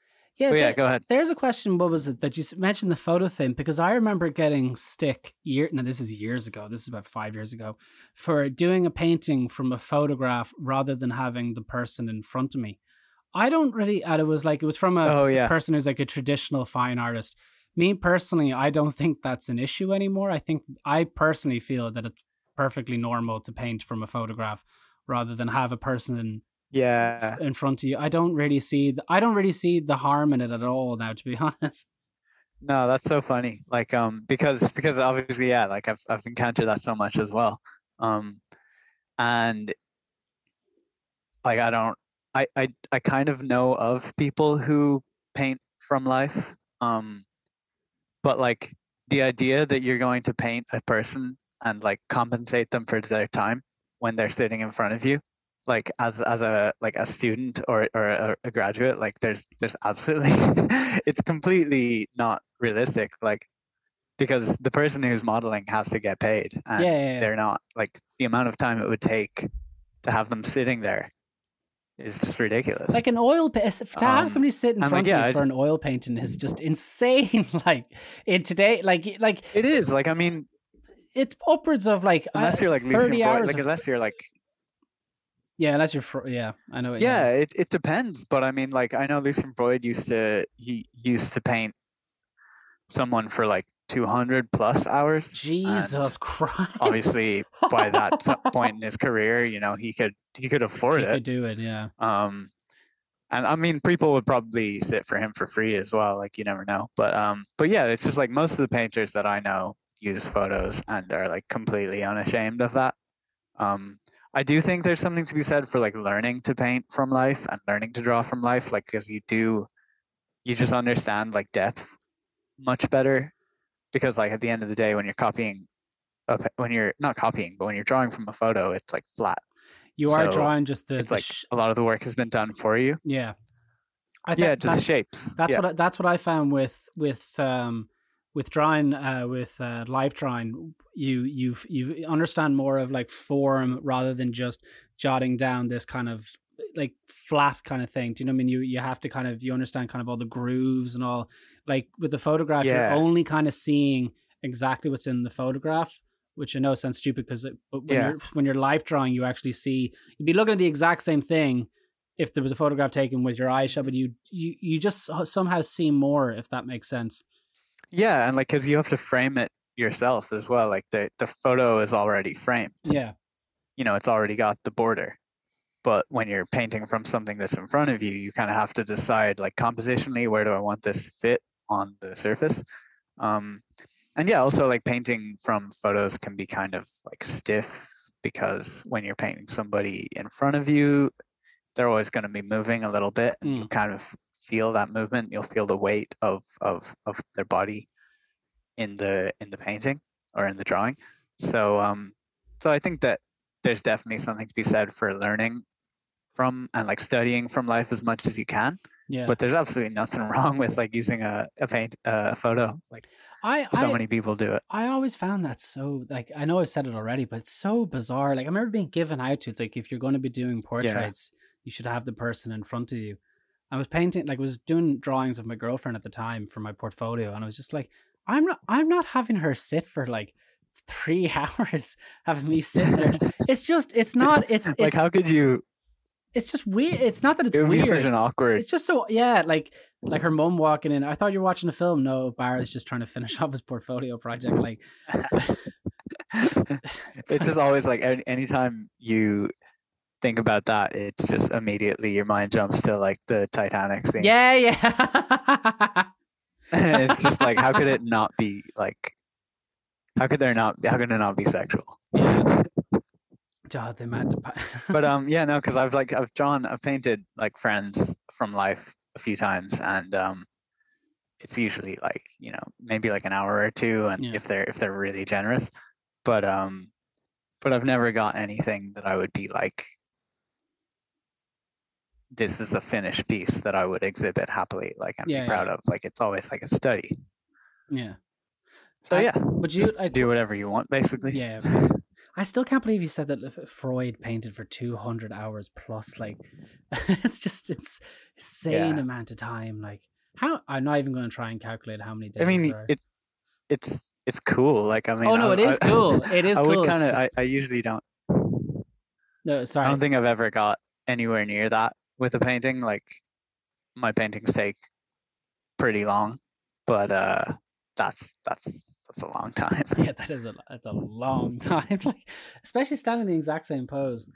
Yeah, But yeah, there- go ahead. There's a question. What was it that you mentioned the photo thing? Because I remember getting stick year. Now this is years ago. This is about five years ago for doing a painting from a photograph rather than having the person in front of me. I don't really. And it was like it was from a Oh yeah, person who's like a traditional fine artist. Me personally, I don't think that's an issue anymore. I think I personally feel that it's perfectly normal to paint from a photograph rather than have a person in yeah. in front of you. I don't really see the, I don't really see the harm in it at all now to be honest. No, that's so funny. Like um, because because obviously yeah, like I've I've encountered that so much as well. Um, and like I don't, I I I kind of know of people who paint from life. Um, but like the idea that you're going to paint a person and like compensate them for their time when they're sitting in front of you like as as a like a student or or a, a graduate like there's there's absolutely it's completely not realistic like because the person who's modeling has to get paid and Yeah, yeah, yeah. they're not like the amount of time it would take to have them sitting there is just ridiculous Like an oil to have Um, somebody sit in front like, of you for an oil painting is just insane. like in today, like like it is like i mean it's upwards of like unless you're like thirty Lucian Freud, hours. like of- unless you're like yeah, unless you're fr- yeah, I know. It, yeah it, it depends but i mean like i know lucian freud used to he used to paint someone for like 200 plus hours. and Jesus Christ. obviously, by that point in his career, you know, he could he could afford you it. could do it, yeah. Um, and I mean, people would probably sit for him for free as well. Like you never know. But um, but yeah, it's just like most of the painters that I know use photos and are like completely unashamed of that. Um, I do think there's something to be said for like learning to paint from life and learning to draw from life, like because you do, you just understand like depth much better. Because like at the end of the day, when you're copying, a, when you're not copying, but when you're drawing from a photo, it's like flat. You are So, drawing just the, It's the like sh- a lot of the work has been done for you. yeah. I yeah, just the that's, shapes. that's yeah. what I, that's what I found with with um with drawing uh with uh live drawing you you you understand more of like form rather than just jotting down this kind of like flat kind of thing do you know what I mean you you have to kind of you understand kind of all the grooves and all like with the photograph you're only kind of seeing exactly what's in the photograph which I know sounds stupid because but when Yeah. you're when you're live drawing you actually see you'd be looking at the exact same thing if there was a photograph taken with your eyes shut, but you you you just somehow see more if that makes sense. Yeah, and like because you have to frame it yourself as well. Like the the photo is already framed. Yeah, You know, it's already got the border. But when you're painting from something that's in front of you, you kind of have to decide like compositionally where do I want this to fit on the surface. Um, and yeah, also like painting from photos can be kind of like stiff because when you're painting somebody in front of you, they're always going to be moving a little bit, and you kind of feel that movement. You'll feel the weight of of of their body in the in the painting or in the drawing. So um, so I think that there's definitely something to be said for learning from and like studying from life as much as you can. yeah. But there's absolutely nothing wrong with like using a a paint uh, a photo. Like I so I, many people do it. I always found that so like I know I've said it already, but it's so bizarre. Like I remember being given out to it's like if you're going to be doing portraits, you should have the person in front of you. I was painting like I was doing drawings of my girlfriend at the time for my portfolio, and I was just like, I'm not I'm not having her sit for like three hours having me sit there. it's just it's not it's it's like how could you? it's just weird. It's not that it's It would be weird. such an awkward. It's just so yeah, like like her mom walking in. I thought you were watching a film. No, Barra's just trying to finish off his portfolio project. Like, it's just always like any, anytime you think about that, it's just immediately your mind jumps to like the Titanic scene. yeah, yeah, it's just like how could it not be like how could there not how could it not be sexual yeah. God, they but um yeah no because i've like i've drawn i've painted like friends from life a few times and um it's usually like you know maybe like an hour or two and Yeah. if they're if they're really generous but um but i've never got anything that i would be like this is a finished piece that i would exhibit happily like and Yeah, be yeah. proud of like it's always like a study yeah, so I- yeah but you like do whatever you want basically Yeah, I still can't believe you said that Freud painted for two hundred hours plus. Like, it's just it's insane Yeah. amount of time. Like, how I'm not even going to try and calculate how many days. I mean, are. it it's it's cool. Like I mean, oh no, I- it is I- cool. It is I cool. would kind of. I, just- I usually don't. no, sorry. I don't think I've ever got anywhere near that with a painting. Like my paintings take pretty long, but uh, that's that's that's a long time. yeah, that is a that's a long time. like, especially standing the exact same pose.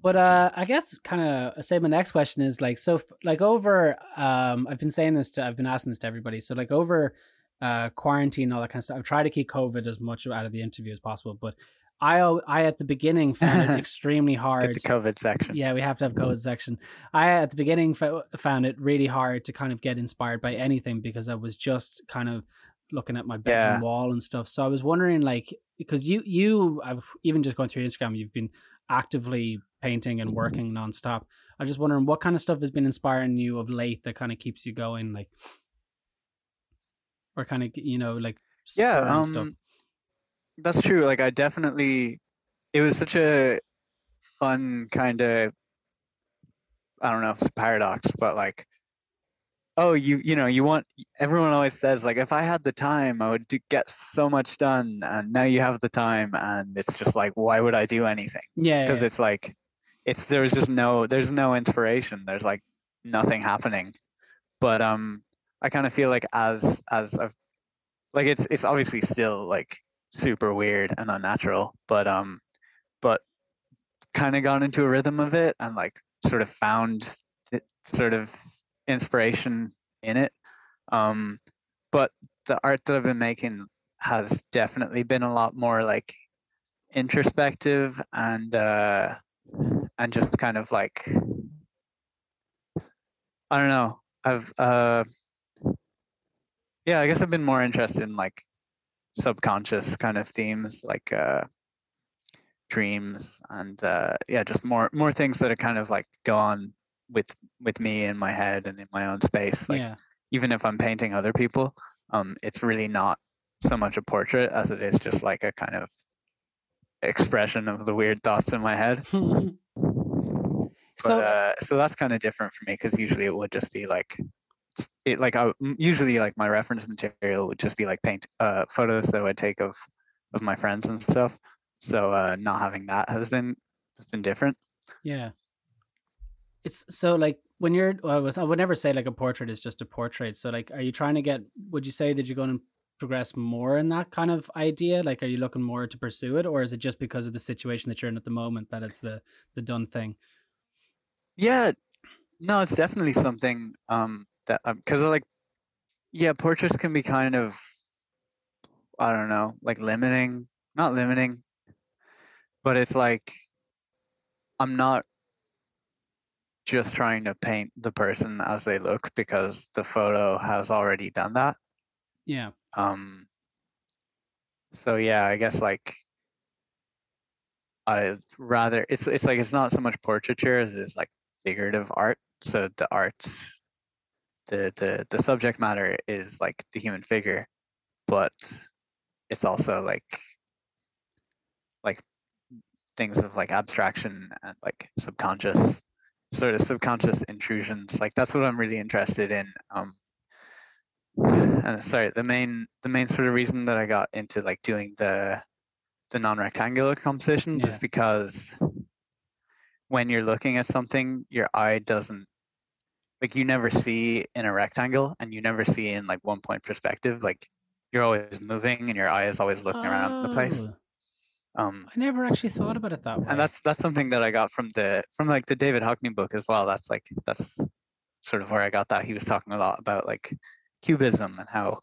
But uh, I guess kind of say my next question is like so like over um I've been saying this to I've been asking this to everybody. So like over uh quarantine all that kind of stuff. I've tried to keep COVID as much out of the interview as possible, but I I at the beginning found it extremely hard. Get the COVID section. Yeah, we have to have code section. I at the beginning fo- found it really hard to kind of get inspired by anything because I was just kind of looking at my bedroom Yeah. wall and stuff. So I was wondering, like, because you you I've even just going through Instagram, you've been actively painting and working nonstop. I was just wondering what kind of stuff has been inspiring you of late that kind of keeps you going, like, or kind of you know like Yeah, um, stuff. That's true. Like I definitely. It was such a fun kind of. I don't know if it's a paradox, but like. Oh, you you know you want everyone always says like if I had the time I would do, get so much done and now you have the time and it's just like why would I do anything Yeah, because yeah, it's like it's there's just no there's no inspiration there's like nothing happening but um i kind of feel like as as i've like it's it's obviously still like super weird and unnatural, but um, but kind of got into a rhythm of it and like sort of found th- sort of inspiration in it. Um, but the art that I've been making has definitely been a lot more like introspective and uh and just kind of like I don't know. I've uh yeah, I guess I've been more interested in like subconscious kind of themes like uh dreams and uh yeah, just more more things that are kind of like go on with with me in my head and in my own space. Like yeah. even if I'm painting other people, um it's really not so much a portrait as it is just like a kind of expression of the weird thoughts in my head. But so uh, so that's kind of different for me because usually it would just be like it like I usually like my reference material would just be like paint uh photos that I would take of of my friends and stuff. So uh not having that has been has been different. Yeah. It's so like when you're well, I would never say like a portrait is just a portrait. So like are you trying to get would you say that you're going to progress more in that kind of idea? Like are you looking more to pursue it or is it just because of the situation that you're in at the moment that it's the the done thing? Yeah, no, it's definitely something um that because like yeah, portraits can be kind of I don't know, like limiting, not limiting, but it's like I'm not just trying to paint the person as they look because the photo has already done that. Yeah. Um so yeah, I guess like I rather it's it's like it's not so much portraiture as it's like figurative art. So the arts the the the subject matter is like the human figure, but it's also like like things of like abstraction and like subconscious sort of subconscious intrusions. Like that's what I'm really interested in. Um and sorry, the main the main sort of reason that I got into like doing the the non-rectangular compositions Yeah. is because when you're looking at something, your eye doesn't like you never see in a rectangle and you never see in like one point perspective. Like you're always moving and your eye is always looking around the place. Oh, Um I never actually thought about it that way. and that's that's something that I got from the from like the David Hockney book as well. That's like that's sort of where I got that. He was talking a lot about like cubism and how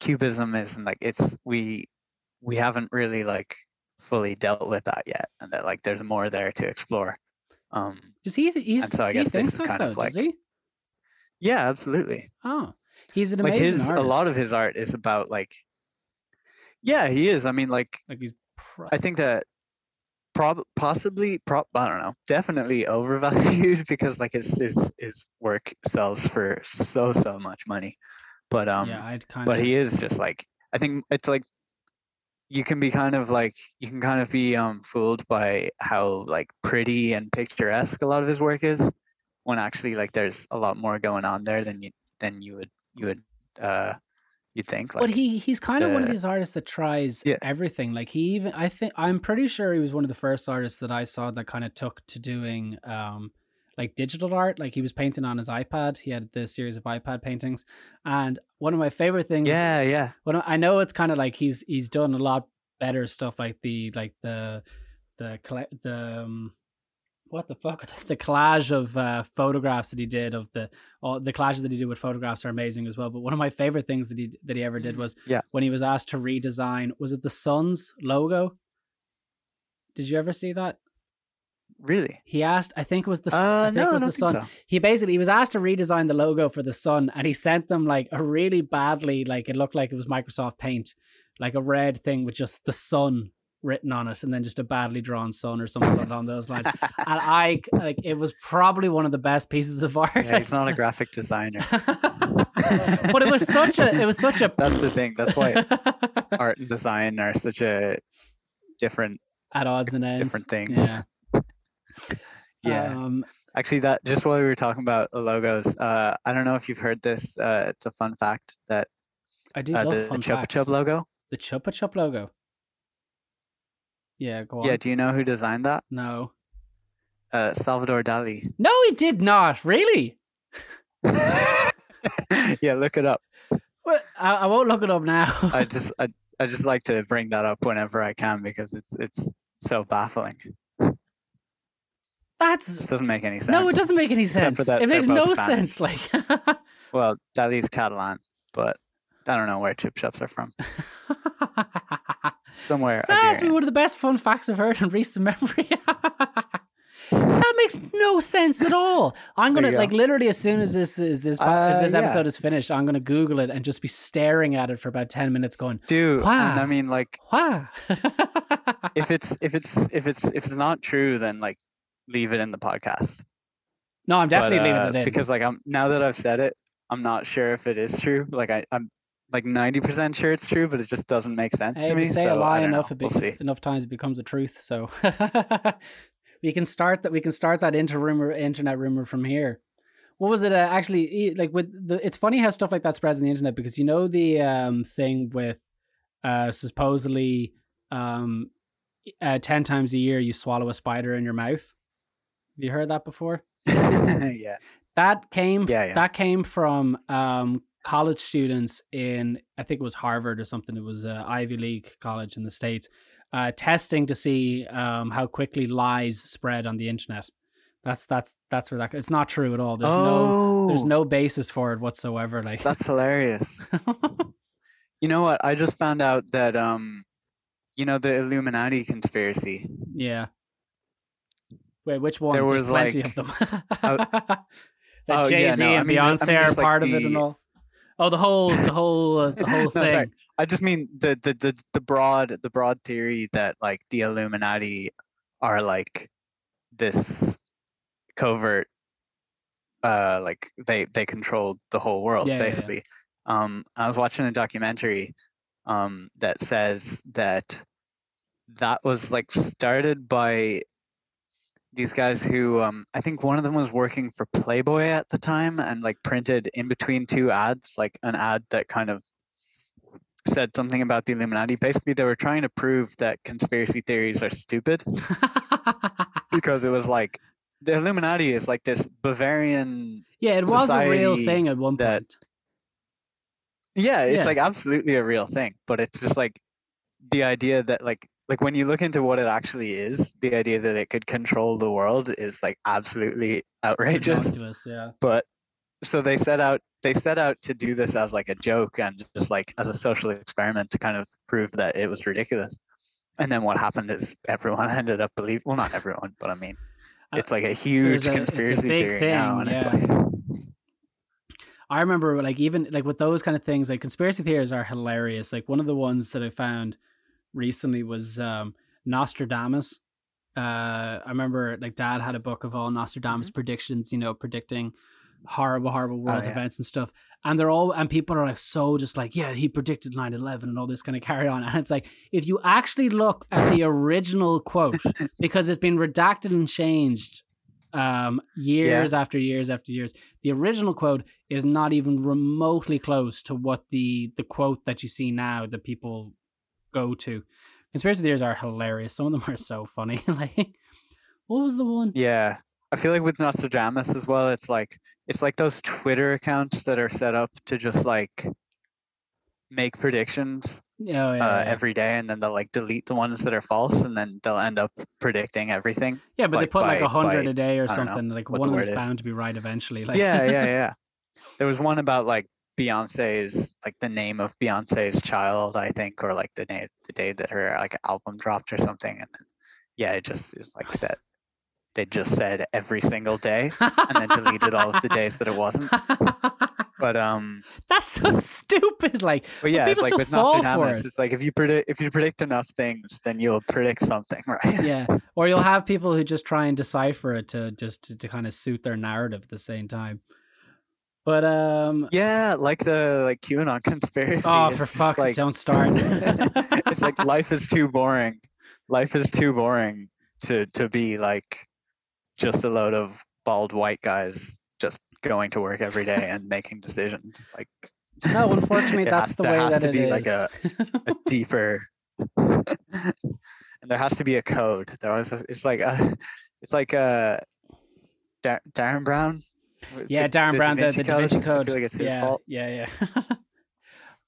cubism is and like it's we we haven't really like fully dealt with that yet, and that like there's more there to explore. Um, does he he's so I he thinks is that of does he? Yeah, absolutely. Oh. He's an Like amazing his artist. a lot of his art is about like yeah, he is. I mean, like like he's pro- I think that prob possibly prob I don't know, definitely overvalued because like his his his work sells for so so much money. But um yeah, I'd kind but he is just like I think it's like you can be kind of like you can kind of be um fooled by how like pretty and picturesque a lot of his work is when actually like there's a lot more going on there than you than you would you would uh you'd think like but he he's kind of one of these artists that tries Yeah. everything. Like he even I think I'm pretty sure he was one of the first artists that I saw that kind of took to doing um like digital art. Like he was painting on his iPad. He had this series of iPad paintings, and one of my favorite things. yeah yeah Well, I know it's kind of like he's he's done a lot better stuff, like the like the the the um, what the fuck the collage of uh, photographs that he did of the all the collages that he did with photographs are amazing as well. But one of my favorite things that he that he ever did Mhm. was Yeah. when he was asked to redesign was it the Suns logo? Did you ever see that? really He asked, I think it was the uh I think no it was the Sun so he basically he was asked to redesign the logo for the sun and he sent them like a really badly like it looked like it was microsoft paint like a red thing with just the sun written on it and then just a badly drawn sun or something along those lines. And i like it was probably one of the best pieces of art yeah, he's not a graphic designer. But it was such a it was such a that's the thing that's why art and design are such a different at odds and ends. different things. Yeah. Yeah. Um Actually, that just while we were talking about logos, uh, I don't know if you've heard this. Uh, it's a fun fact that i do uh, love the, fun the Chupa. Chup logo. the chupa chup logo yeah go on Yeah, do you know who designed that? no Uh, Salvador Dali. no he did not really yeah, look it up. Well, I, I won't look it up now. I just I, I just like to bring that up whenever I can because it's it's so baffling. That's This doesn't make any sense. no, it doesn't make any sense. It makes no Spanish. sense. Like, Well, Dali's Catalan, but I don't know where Chupa Chups are from. Somewhere. that's been one of the best fun facts I've heard in recent memory. that makes no sense at all. I'm gonna go. like literally as soon as this is this as Uh, this yeah. episode is finished, I'm gonna Google it and just be staring at it for about ten minutes, going, Dude, Wow. I mean, like, "Wow." if it's if it's if it's if it's not true, then like leave it in the podcast. no, I'm definitely But, leaving uh, it in because like I'm now that I've said it, I'm not sure if it is true. Like I, I'm like 90% sure it's true, but it just doesn't make sense Hey, to me. you say so a lie enough, it we'll enough times it becomes a truth. So we can start that. We can start that rumor, internet rumor from here. What was it? Uh, actually, like with the, it's funny how stuff like that spreads on the internet because you know the um thing with uh supposedly um uh, ten times a year you swallow a spider in your mouth. Have you heard that before? yeah. That came Yeah, yeah. that came from um college students in I think it was Harvard or something. It was uh, Ivy League college in the states, uh, testing to see um how quickly lies spread on the internet. That's that's that's where that it's not true at all. There's no oh, there's no basis for it whatsoever. Like That's hilarious. You know what? I just found out that um, you know the Illuminati conspiracy. yeah. Wait, which one? There There's was, plenty like, of them. oh, that Jay Z no, I and mean, I mean Beyonce are just, like, part of it and all. Oh, the whole the whole uh, the whole No, thing. sorry. I just mean the, the the the broad the broad theory that like the Illuminati are like this covert uh like they they control the whole world Yeah, yeah, yeah. basically. Um I was watching a documentary um that says that that was like started by these guys who um I think one of them was working for Playboy at the time and like printed in between two ads like an ad that kind of said something about the Illuminati. Basically they were trying to prove that conspiracy theories are stupid because it was like the Illuminati is like this Bavarian yeah, it was a real thing at one that- point. Yeah, it's Yeah. like absolutely a real thing, but it's just like the idea that like like when you look into what it actually is, the idea that it could control the world is like absolutely outrageous. Ridiculous, yeah. But so they set out they set out to do this as like a joke and just like as a social experiment to kind of prove that it was ridiculous. And then what happened is everyone ended up believing well not everyone, but I mean Uh, it's like a huge a- it's a conspiracy big theory now thing, and yeah. it's like I remember like even like with those kind of things, like conspiracy theories are hilarious. Like one of the ones that I found recently was um Nostradamus. Uh I remember like dad had a book of all Nostradamus predictions, you know, predicting horrible, horrible world yeah. events and stuff. And they're all and people are like so just like, yeah, he predicted 9-11 and all this kind of carry on. And it's like if you actually look at the original quote, because it's been redacted and changed um years after years after years the original quote is not even remotely close to what the the quote that you see now that people go to conspiracy theories are hilarious some of them are so funny like what was the one Yeah. I feel like with Nostradamus as well, it's like it's like those Twitter accounts that are set up to just like make predictions oh, yeah, uh, yeah. every day and then they'll like delete the ones that are false and then they'll end up predicting everything. yeah but they like put like a hundred a day or don't know something like one of them's is. bound to be right eventually like yeah, yeah, yeah. There was one about like Beyonce's like the name of Beyonce's child, I think, or like the name the day that her like album dropped or something. And then, yeah, it just is like that they just said every single day and then deleted all of the days that it wasn't. But um that's so stupid like But yeah, it's people like with Nostradamus, it. it's like if you predict if you predict enough things, then you'll predict something, right? yeah or you'll have people who just try and decipher it to just to, to kind of suit their narrative at the same time but um Yeah, like the like QAnon conspiracy. oh for fuck's like, don't start it's like life is too boring. Life is too boring to to be like just a load of bald white guys just going to work every day and making decisions. Like no unfortunately that's has- the there way has that to it be is like a, a deeper and there has to be a code. There was a, it's like a, it's like a Dar- Darren Brown. Yeah the- darren the brown the, the da vinci code like yeah fault. yeah yeah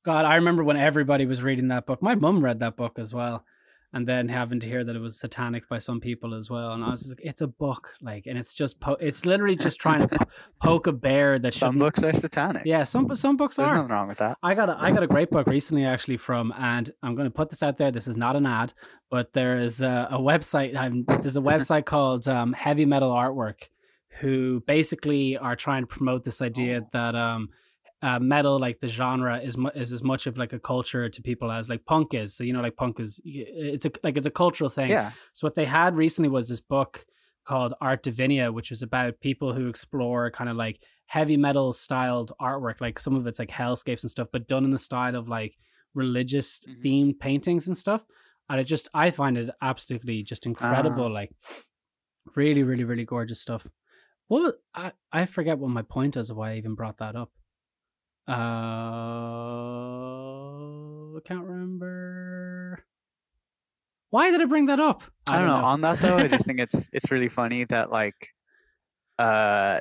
God, I remember when everybody was reading that book. My mum read that book as well, and then having to hear that it was satanic by some people as well. And I was like, it's a book, like, and it's just po- it's literally just trying to po- poke a bear that Some books are satanic. Yeah, some some books There's are. nothing wrong with that. I got a, I got a great book recently actually from, and I'm going to put this out there. This is not an ad, but there is a, a website. Um, there's a website called um, Heavy Metal Artwork, who basically are trying to promote this idea Oh. that um, uh, metal, like the genre, is mu- is as much of like a culture to people as like punk is. So you know, like punk is it's a like it's a cultural thing. Yeah. So what they had recently was this book called Art Divinia, which was about people who explore kind of like heavy metal styled artwork. Like some of it's like hellscapes and stuff, but done in the style of like religious Mhm. themed paintings and stuff. And it just I find it absolutely just incredible. Like really, really, really gorgeous stuff. What was, I I forget what my point is of why I even brought that up. Uh, I can't remember. Why did I bring that up? I don't know. On that though, I just think it's it's really funny that like uh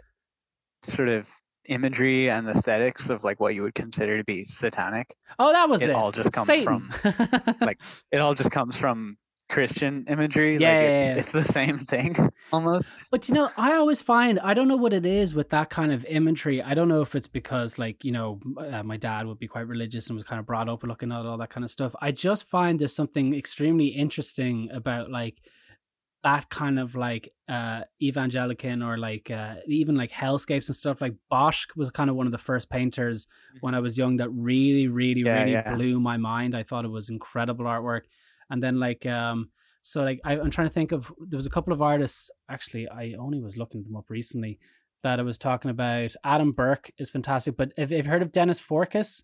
sort of imagery and aesthetics of like what you would consider to be satanic. oh, that was it it. all just comes Satan. like It all just comes from Christian imagery. Yeah, like it's, yeah. it's the same thing almost. But you know, I always find I don't know what it is with that kind of imagery. I don't know if it's because, like, you know, uh, my dad would be quite religious and was kind of brought up looking at all that kind of stuff. I just find there's something extremely interesting about like that kind of like uh evangelican or like uh even like hellscapes and stuff like bosch was kind of one of the first painters when i was young that really really Yeah, really blew my mind i thought it was incredible artwork and then like um so like I, i'm trying to think of there was a couple of artists actually i only was looking them up recently that i was talking about adam burke is fantastic but if you've heard of denis forkas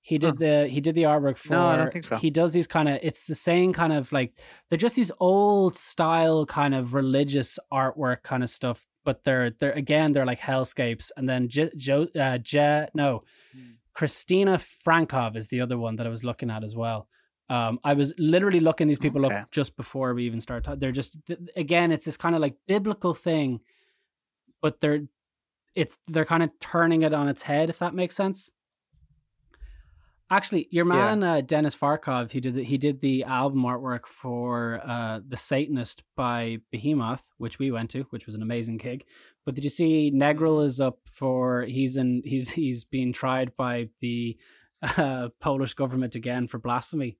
he did Huh. the he did the artwork for No, I don't think so. he does these kind of it's the same kind of like they're just these old style kind of religious artwork kind of stuff but they're they're again they're like hellscapes and then J- Joe uh Je, no Hmm. Christina Frankov is the other one that I was looking at as well. Um, I was literally looking these people Okay. up just before we even start. talk- They're just th- again, it's this kind of like biblical thing, but they're it's they're kind of turning it on its head, if that makes sense. Actually, your Yeah. man uh, Denis Forkas, he did the, he did the album artwork for uh, the Satanist by Behemoth, which we went to, which was an amazing gig. But did you see Nergal is up for he's in he's he's being tried by the uh, Polish government again for blasphemy.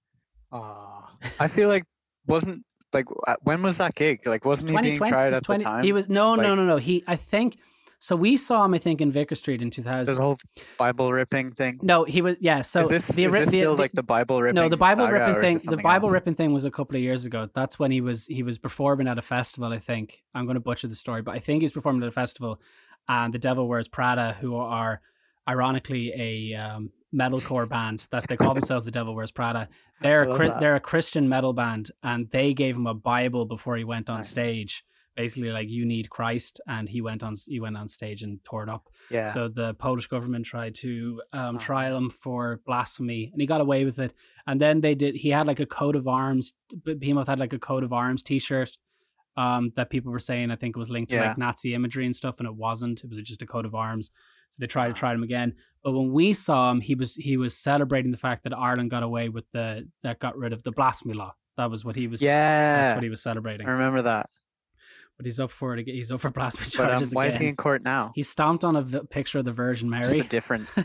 I feel like wasn't like uh, when was that gig? Like wasn't he being 2020 tried at 20 the time? He was no no Like- no no. He I think so. We saw him I think in Vicar Street in 2000. the whole Bible ripping thing. No, he was yeah. So is this, the, is this the- still the- like the Bible ripping? no the bible ripping thing the bible else? ripping thing was a couple of years ago that's when he was he was performing at a festival i think i'm going to butcher the story but i think he's performing at a festival and the devil wears prada who are ironically a um, metalcore band that they call themselves the devil wears prada they're a, love Chri- that. they're a christian metal band and they gave him a bible before he went on Nice. stage basically like you need christ and he went on he went on stage and tore it up Yeah. so the Polish government tried to um, Oh. trial him for blasphemy, and he got away with it. And then they did. He had like a coat of arms. Behemoth had like a coat of arms T-shirt um, that people were saying I think it was linked to Yeah. like Nazi imagery and stuff, and it wasn't. It was just a coat of arms. So they tried to try him again. But when we saw him, he was he was celebrating the fact that Ireland got away with the that got rid of the blasphemy law. That was what he was. yeah. that's what he was celebrating. I remember that. But he's up for it. again. He's up for blasphemy But um, charges why again. is he in court now? He stomped on a v- picture of the Virgin Mary. a different.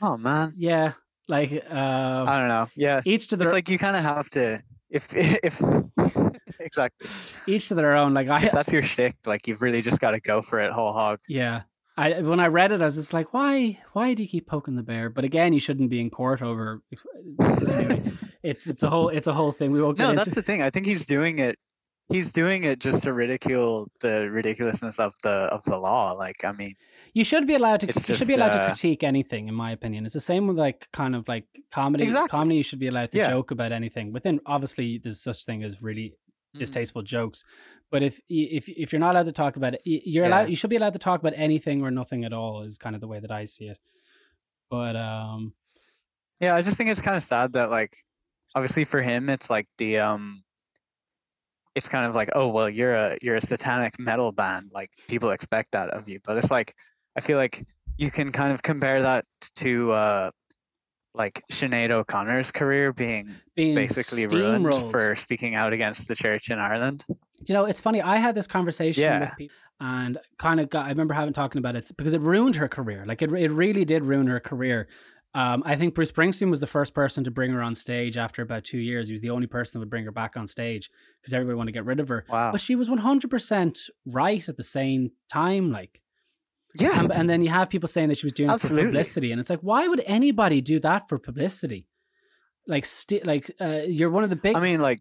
Oh man. yeah, like uh, I don't know. Yeah. each to their It's like you kind of have to. If if exactly. each to their own. Like I, If that's your shtick, like you've really just got to go for it whole hog. yeah. I when I read it, I was just like, why? Why do you keep poking the bear? But again, you shouldn't be in court over. Anyway, it's it's a whole it's a whole thing. We won't get No, into. that's the thing. I think he's doing it. He's doing it just to ridicule the ridiculousness of the of the law. Like, I mean, you should be allowed to. You should be just, allowed to uh, critique anything, in my opinion. It's the same with like kind of like comedy. Exactly. Comedy, you should be allowed to Yeah. joke about anything. Within obviously, there's such thing as really mhm. distasteful jokes. But if if if you're not allowed to talk about it, you're Yeah. allowed. You should be allowed to talk about anything or nothing at all. Is kind of the way that I see it. But um, Yeah, I just think it's kind of sad that like, obviously for him, it's like the um, it's kind of like, oh well, you're a you're a satanic metal band. Like people expect that of you, but it's like I feel like you can kind of compare that to uh, like Sinead O'Connor's career being being basically ruined for speaking out against the church in Ireland. you know, it's funny. I had this conversation Yeah. with people and kind of got, I remember having talking about it because it ruined her career. Like it, it really did ruin her career. Um, I think Bruce Springsteen was the first person to bring her on stage after about two years. He was the only person that would bring her back on stage because everybody wanted to get rid of her. Wow. But she was 100% right at the same time. Like, Yeah. and, and then you have people saying that she was doing it for publicity. And it's like, why would anybody do that for publicity? Like, sti- like uh, you're one of the big, I mean, like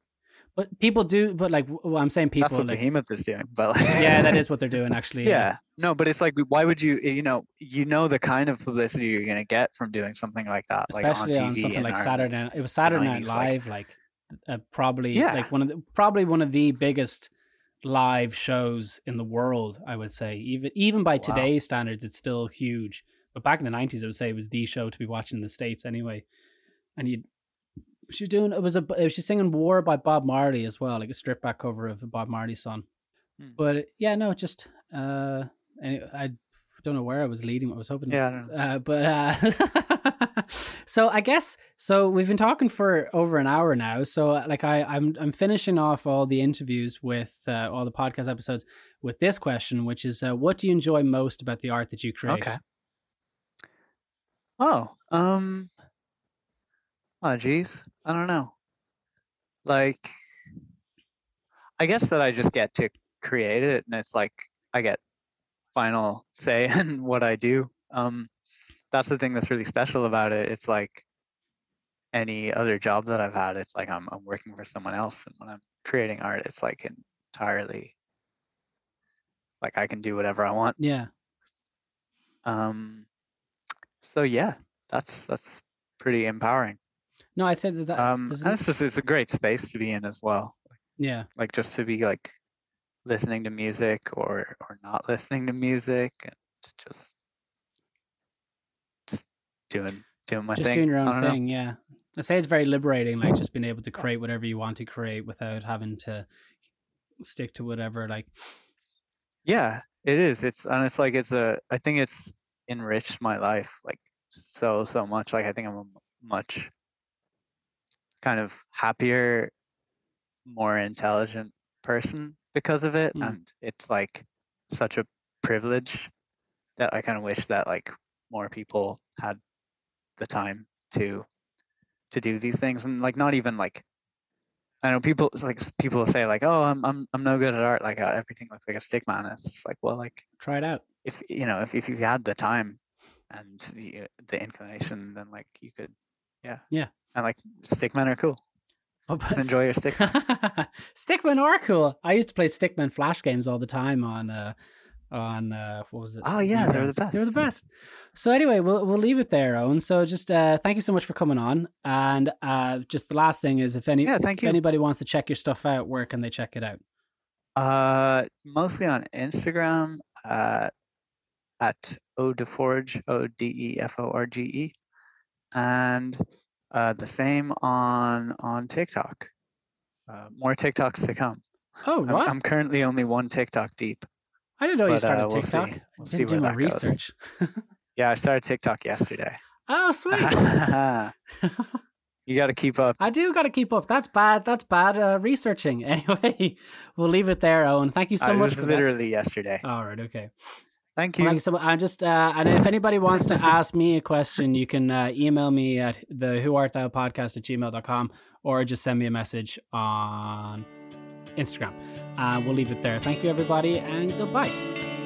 but people do, but like, well, I'm saying people, that's what like, Behemoth is doing. But like, yeah, that is what they're doing actually. yeah. No, but it's like, why would you? You know, you know the kind of publicity you're gonna get from doing something like that, especially like on, on, something like Ireland. Saturday. Night. It was Saturday Night 90s, like- Live, like, uh, probably Yeah. like one of the probably one of the biggest live shows in the world. I would say even even by Wow. today's standards, it's still huge. But back in the nineties, I would say it was the show to be watching in the states anyway. And you, she was doing it was a uh, she's singing "War" by Bob Marley as well, like a stripped back cover of a Bob Marley song. Hmm. But yeah, no, just uh, I don't know where I was leading. What I was hoping Yeah, I don't know. uh, but uh, so I guess so. We've been talking for over an hour now. So uh, like I, I'm I'm finishing off all the interviews with uh, all the podcast episodes with this question, which is, uh, what do you enjoy most about the art that you create? Okay. Oh, um, oh, geez, I don't know. Like, I guess that I just get to create it, and it's like I get final say in what I do. Um, that's the thing that's really special about it. It's like any other job that I've had. It's like I'm I'm working for someone else, and when I'm creating art, it's like entirely like I can do whatever I want. Yeah. Um, so yeah, that's that's pretty empowering. No, I'd say that. that Um, and it's just it's a great space to be in as well. yeah. Like just to be like listening to music or or not listening to music and just doing doing my just thing. doing your own don't know. thing. Yeah. I say it's very liberating, like just being able to create whatever you want to create without having to stick to whatever. Like, Yeah, it is. It's and it's like it's a. I think it's enriched my life like so so much. Like I think I'm a much kind of happier, more intelligent person because of it, Mm. and it's like such a privilege that I kind of wish that like more people had the time to to do these things and like not even like I know people like people say like oh I'm I'm I'm no good at art like uh, everything looks like a stick man it's just like well like try it out. if you know if if you had the time and the, the inclination then like you could yeah Yeah. and like stick men are cool But, enjoy your stick man. Stickmen are cool. I used to play Stickman Flash games all the time on uh on uh what was it? Oh, yeah, they were the Newgrounds. They were the best. best. So anyway, we'll we'll leave it there, Owen. So just uh thank you so much for coming on. And uh just the last thing is if any Yeah, thank if you. anybody wants to check your stuff out, where can they check it out? uh mostly on Instagram uh at odeforge o d e f o r g e and uh the same on on TikTok uh, more TikToks to come Oh, I'm, what? I'm currently only one TikTok deep I didn't know you started uh, we'll see. TikTok. We'll I didn't do my research. yeah I started TikTok yesterday oh, sweet. you got to keep up I do got to keep up. That's bad. That's bad uh, researching. Anyway, we'll leave it there, Owen. Thank you so it much was for literally yesterday. All right. Okay. thank Well, you thank you so much. I just uh, and if anybody wants to ask me a question, you can uh, email me at the who art thou podcast at gmail.com or just send me a message on Instagram. Uh, we'll leave it there. Thank you, everybody, and goodbye.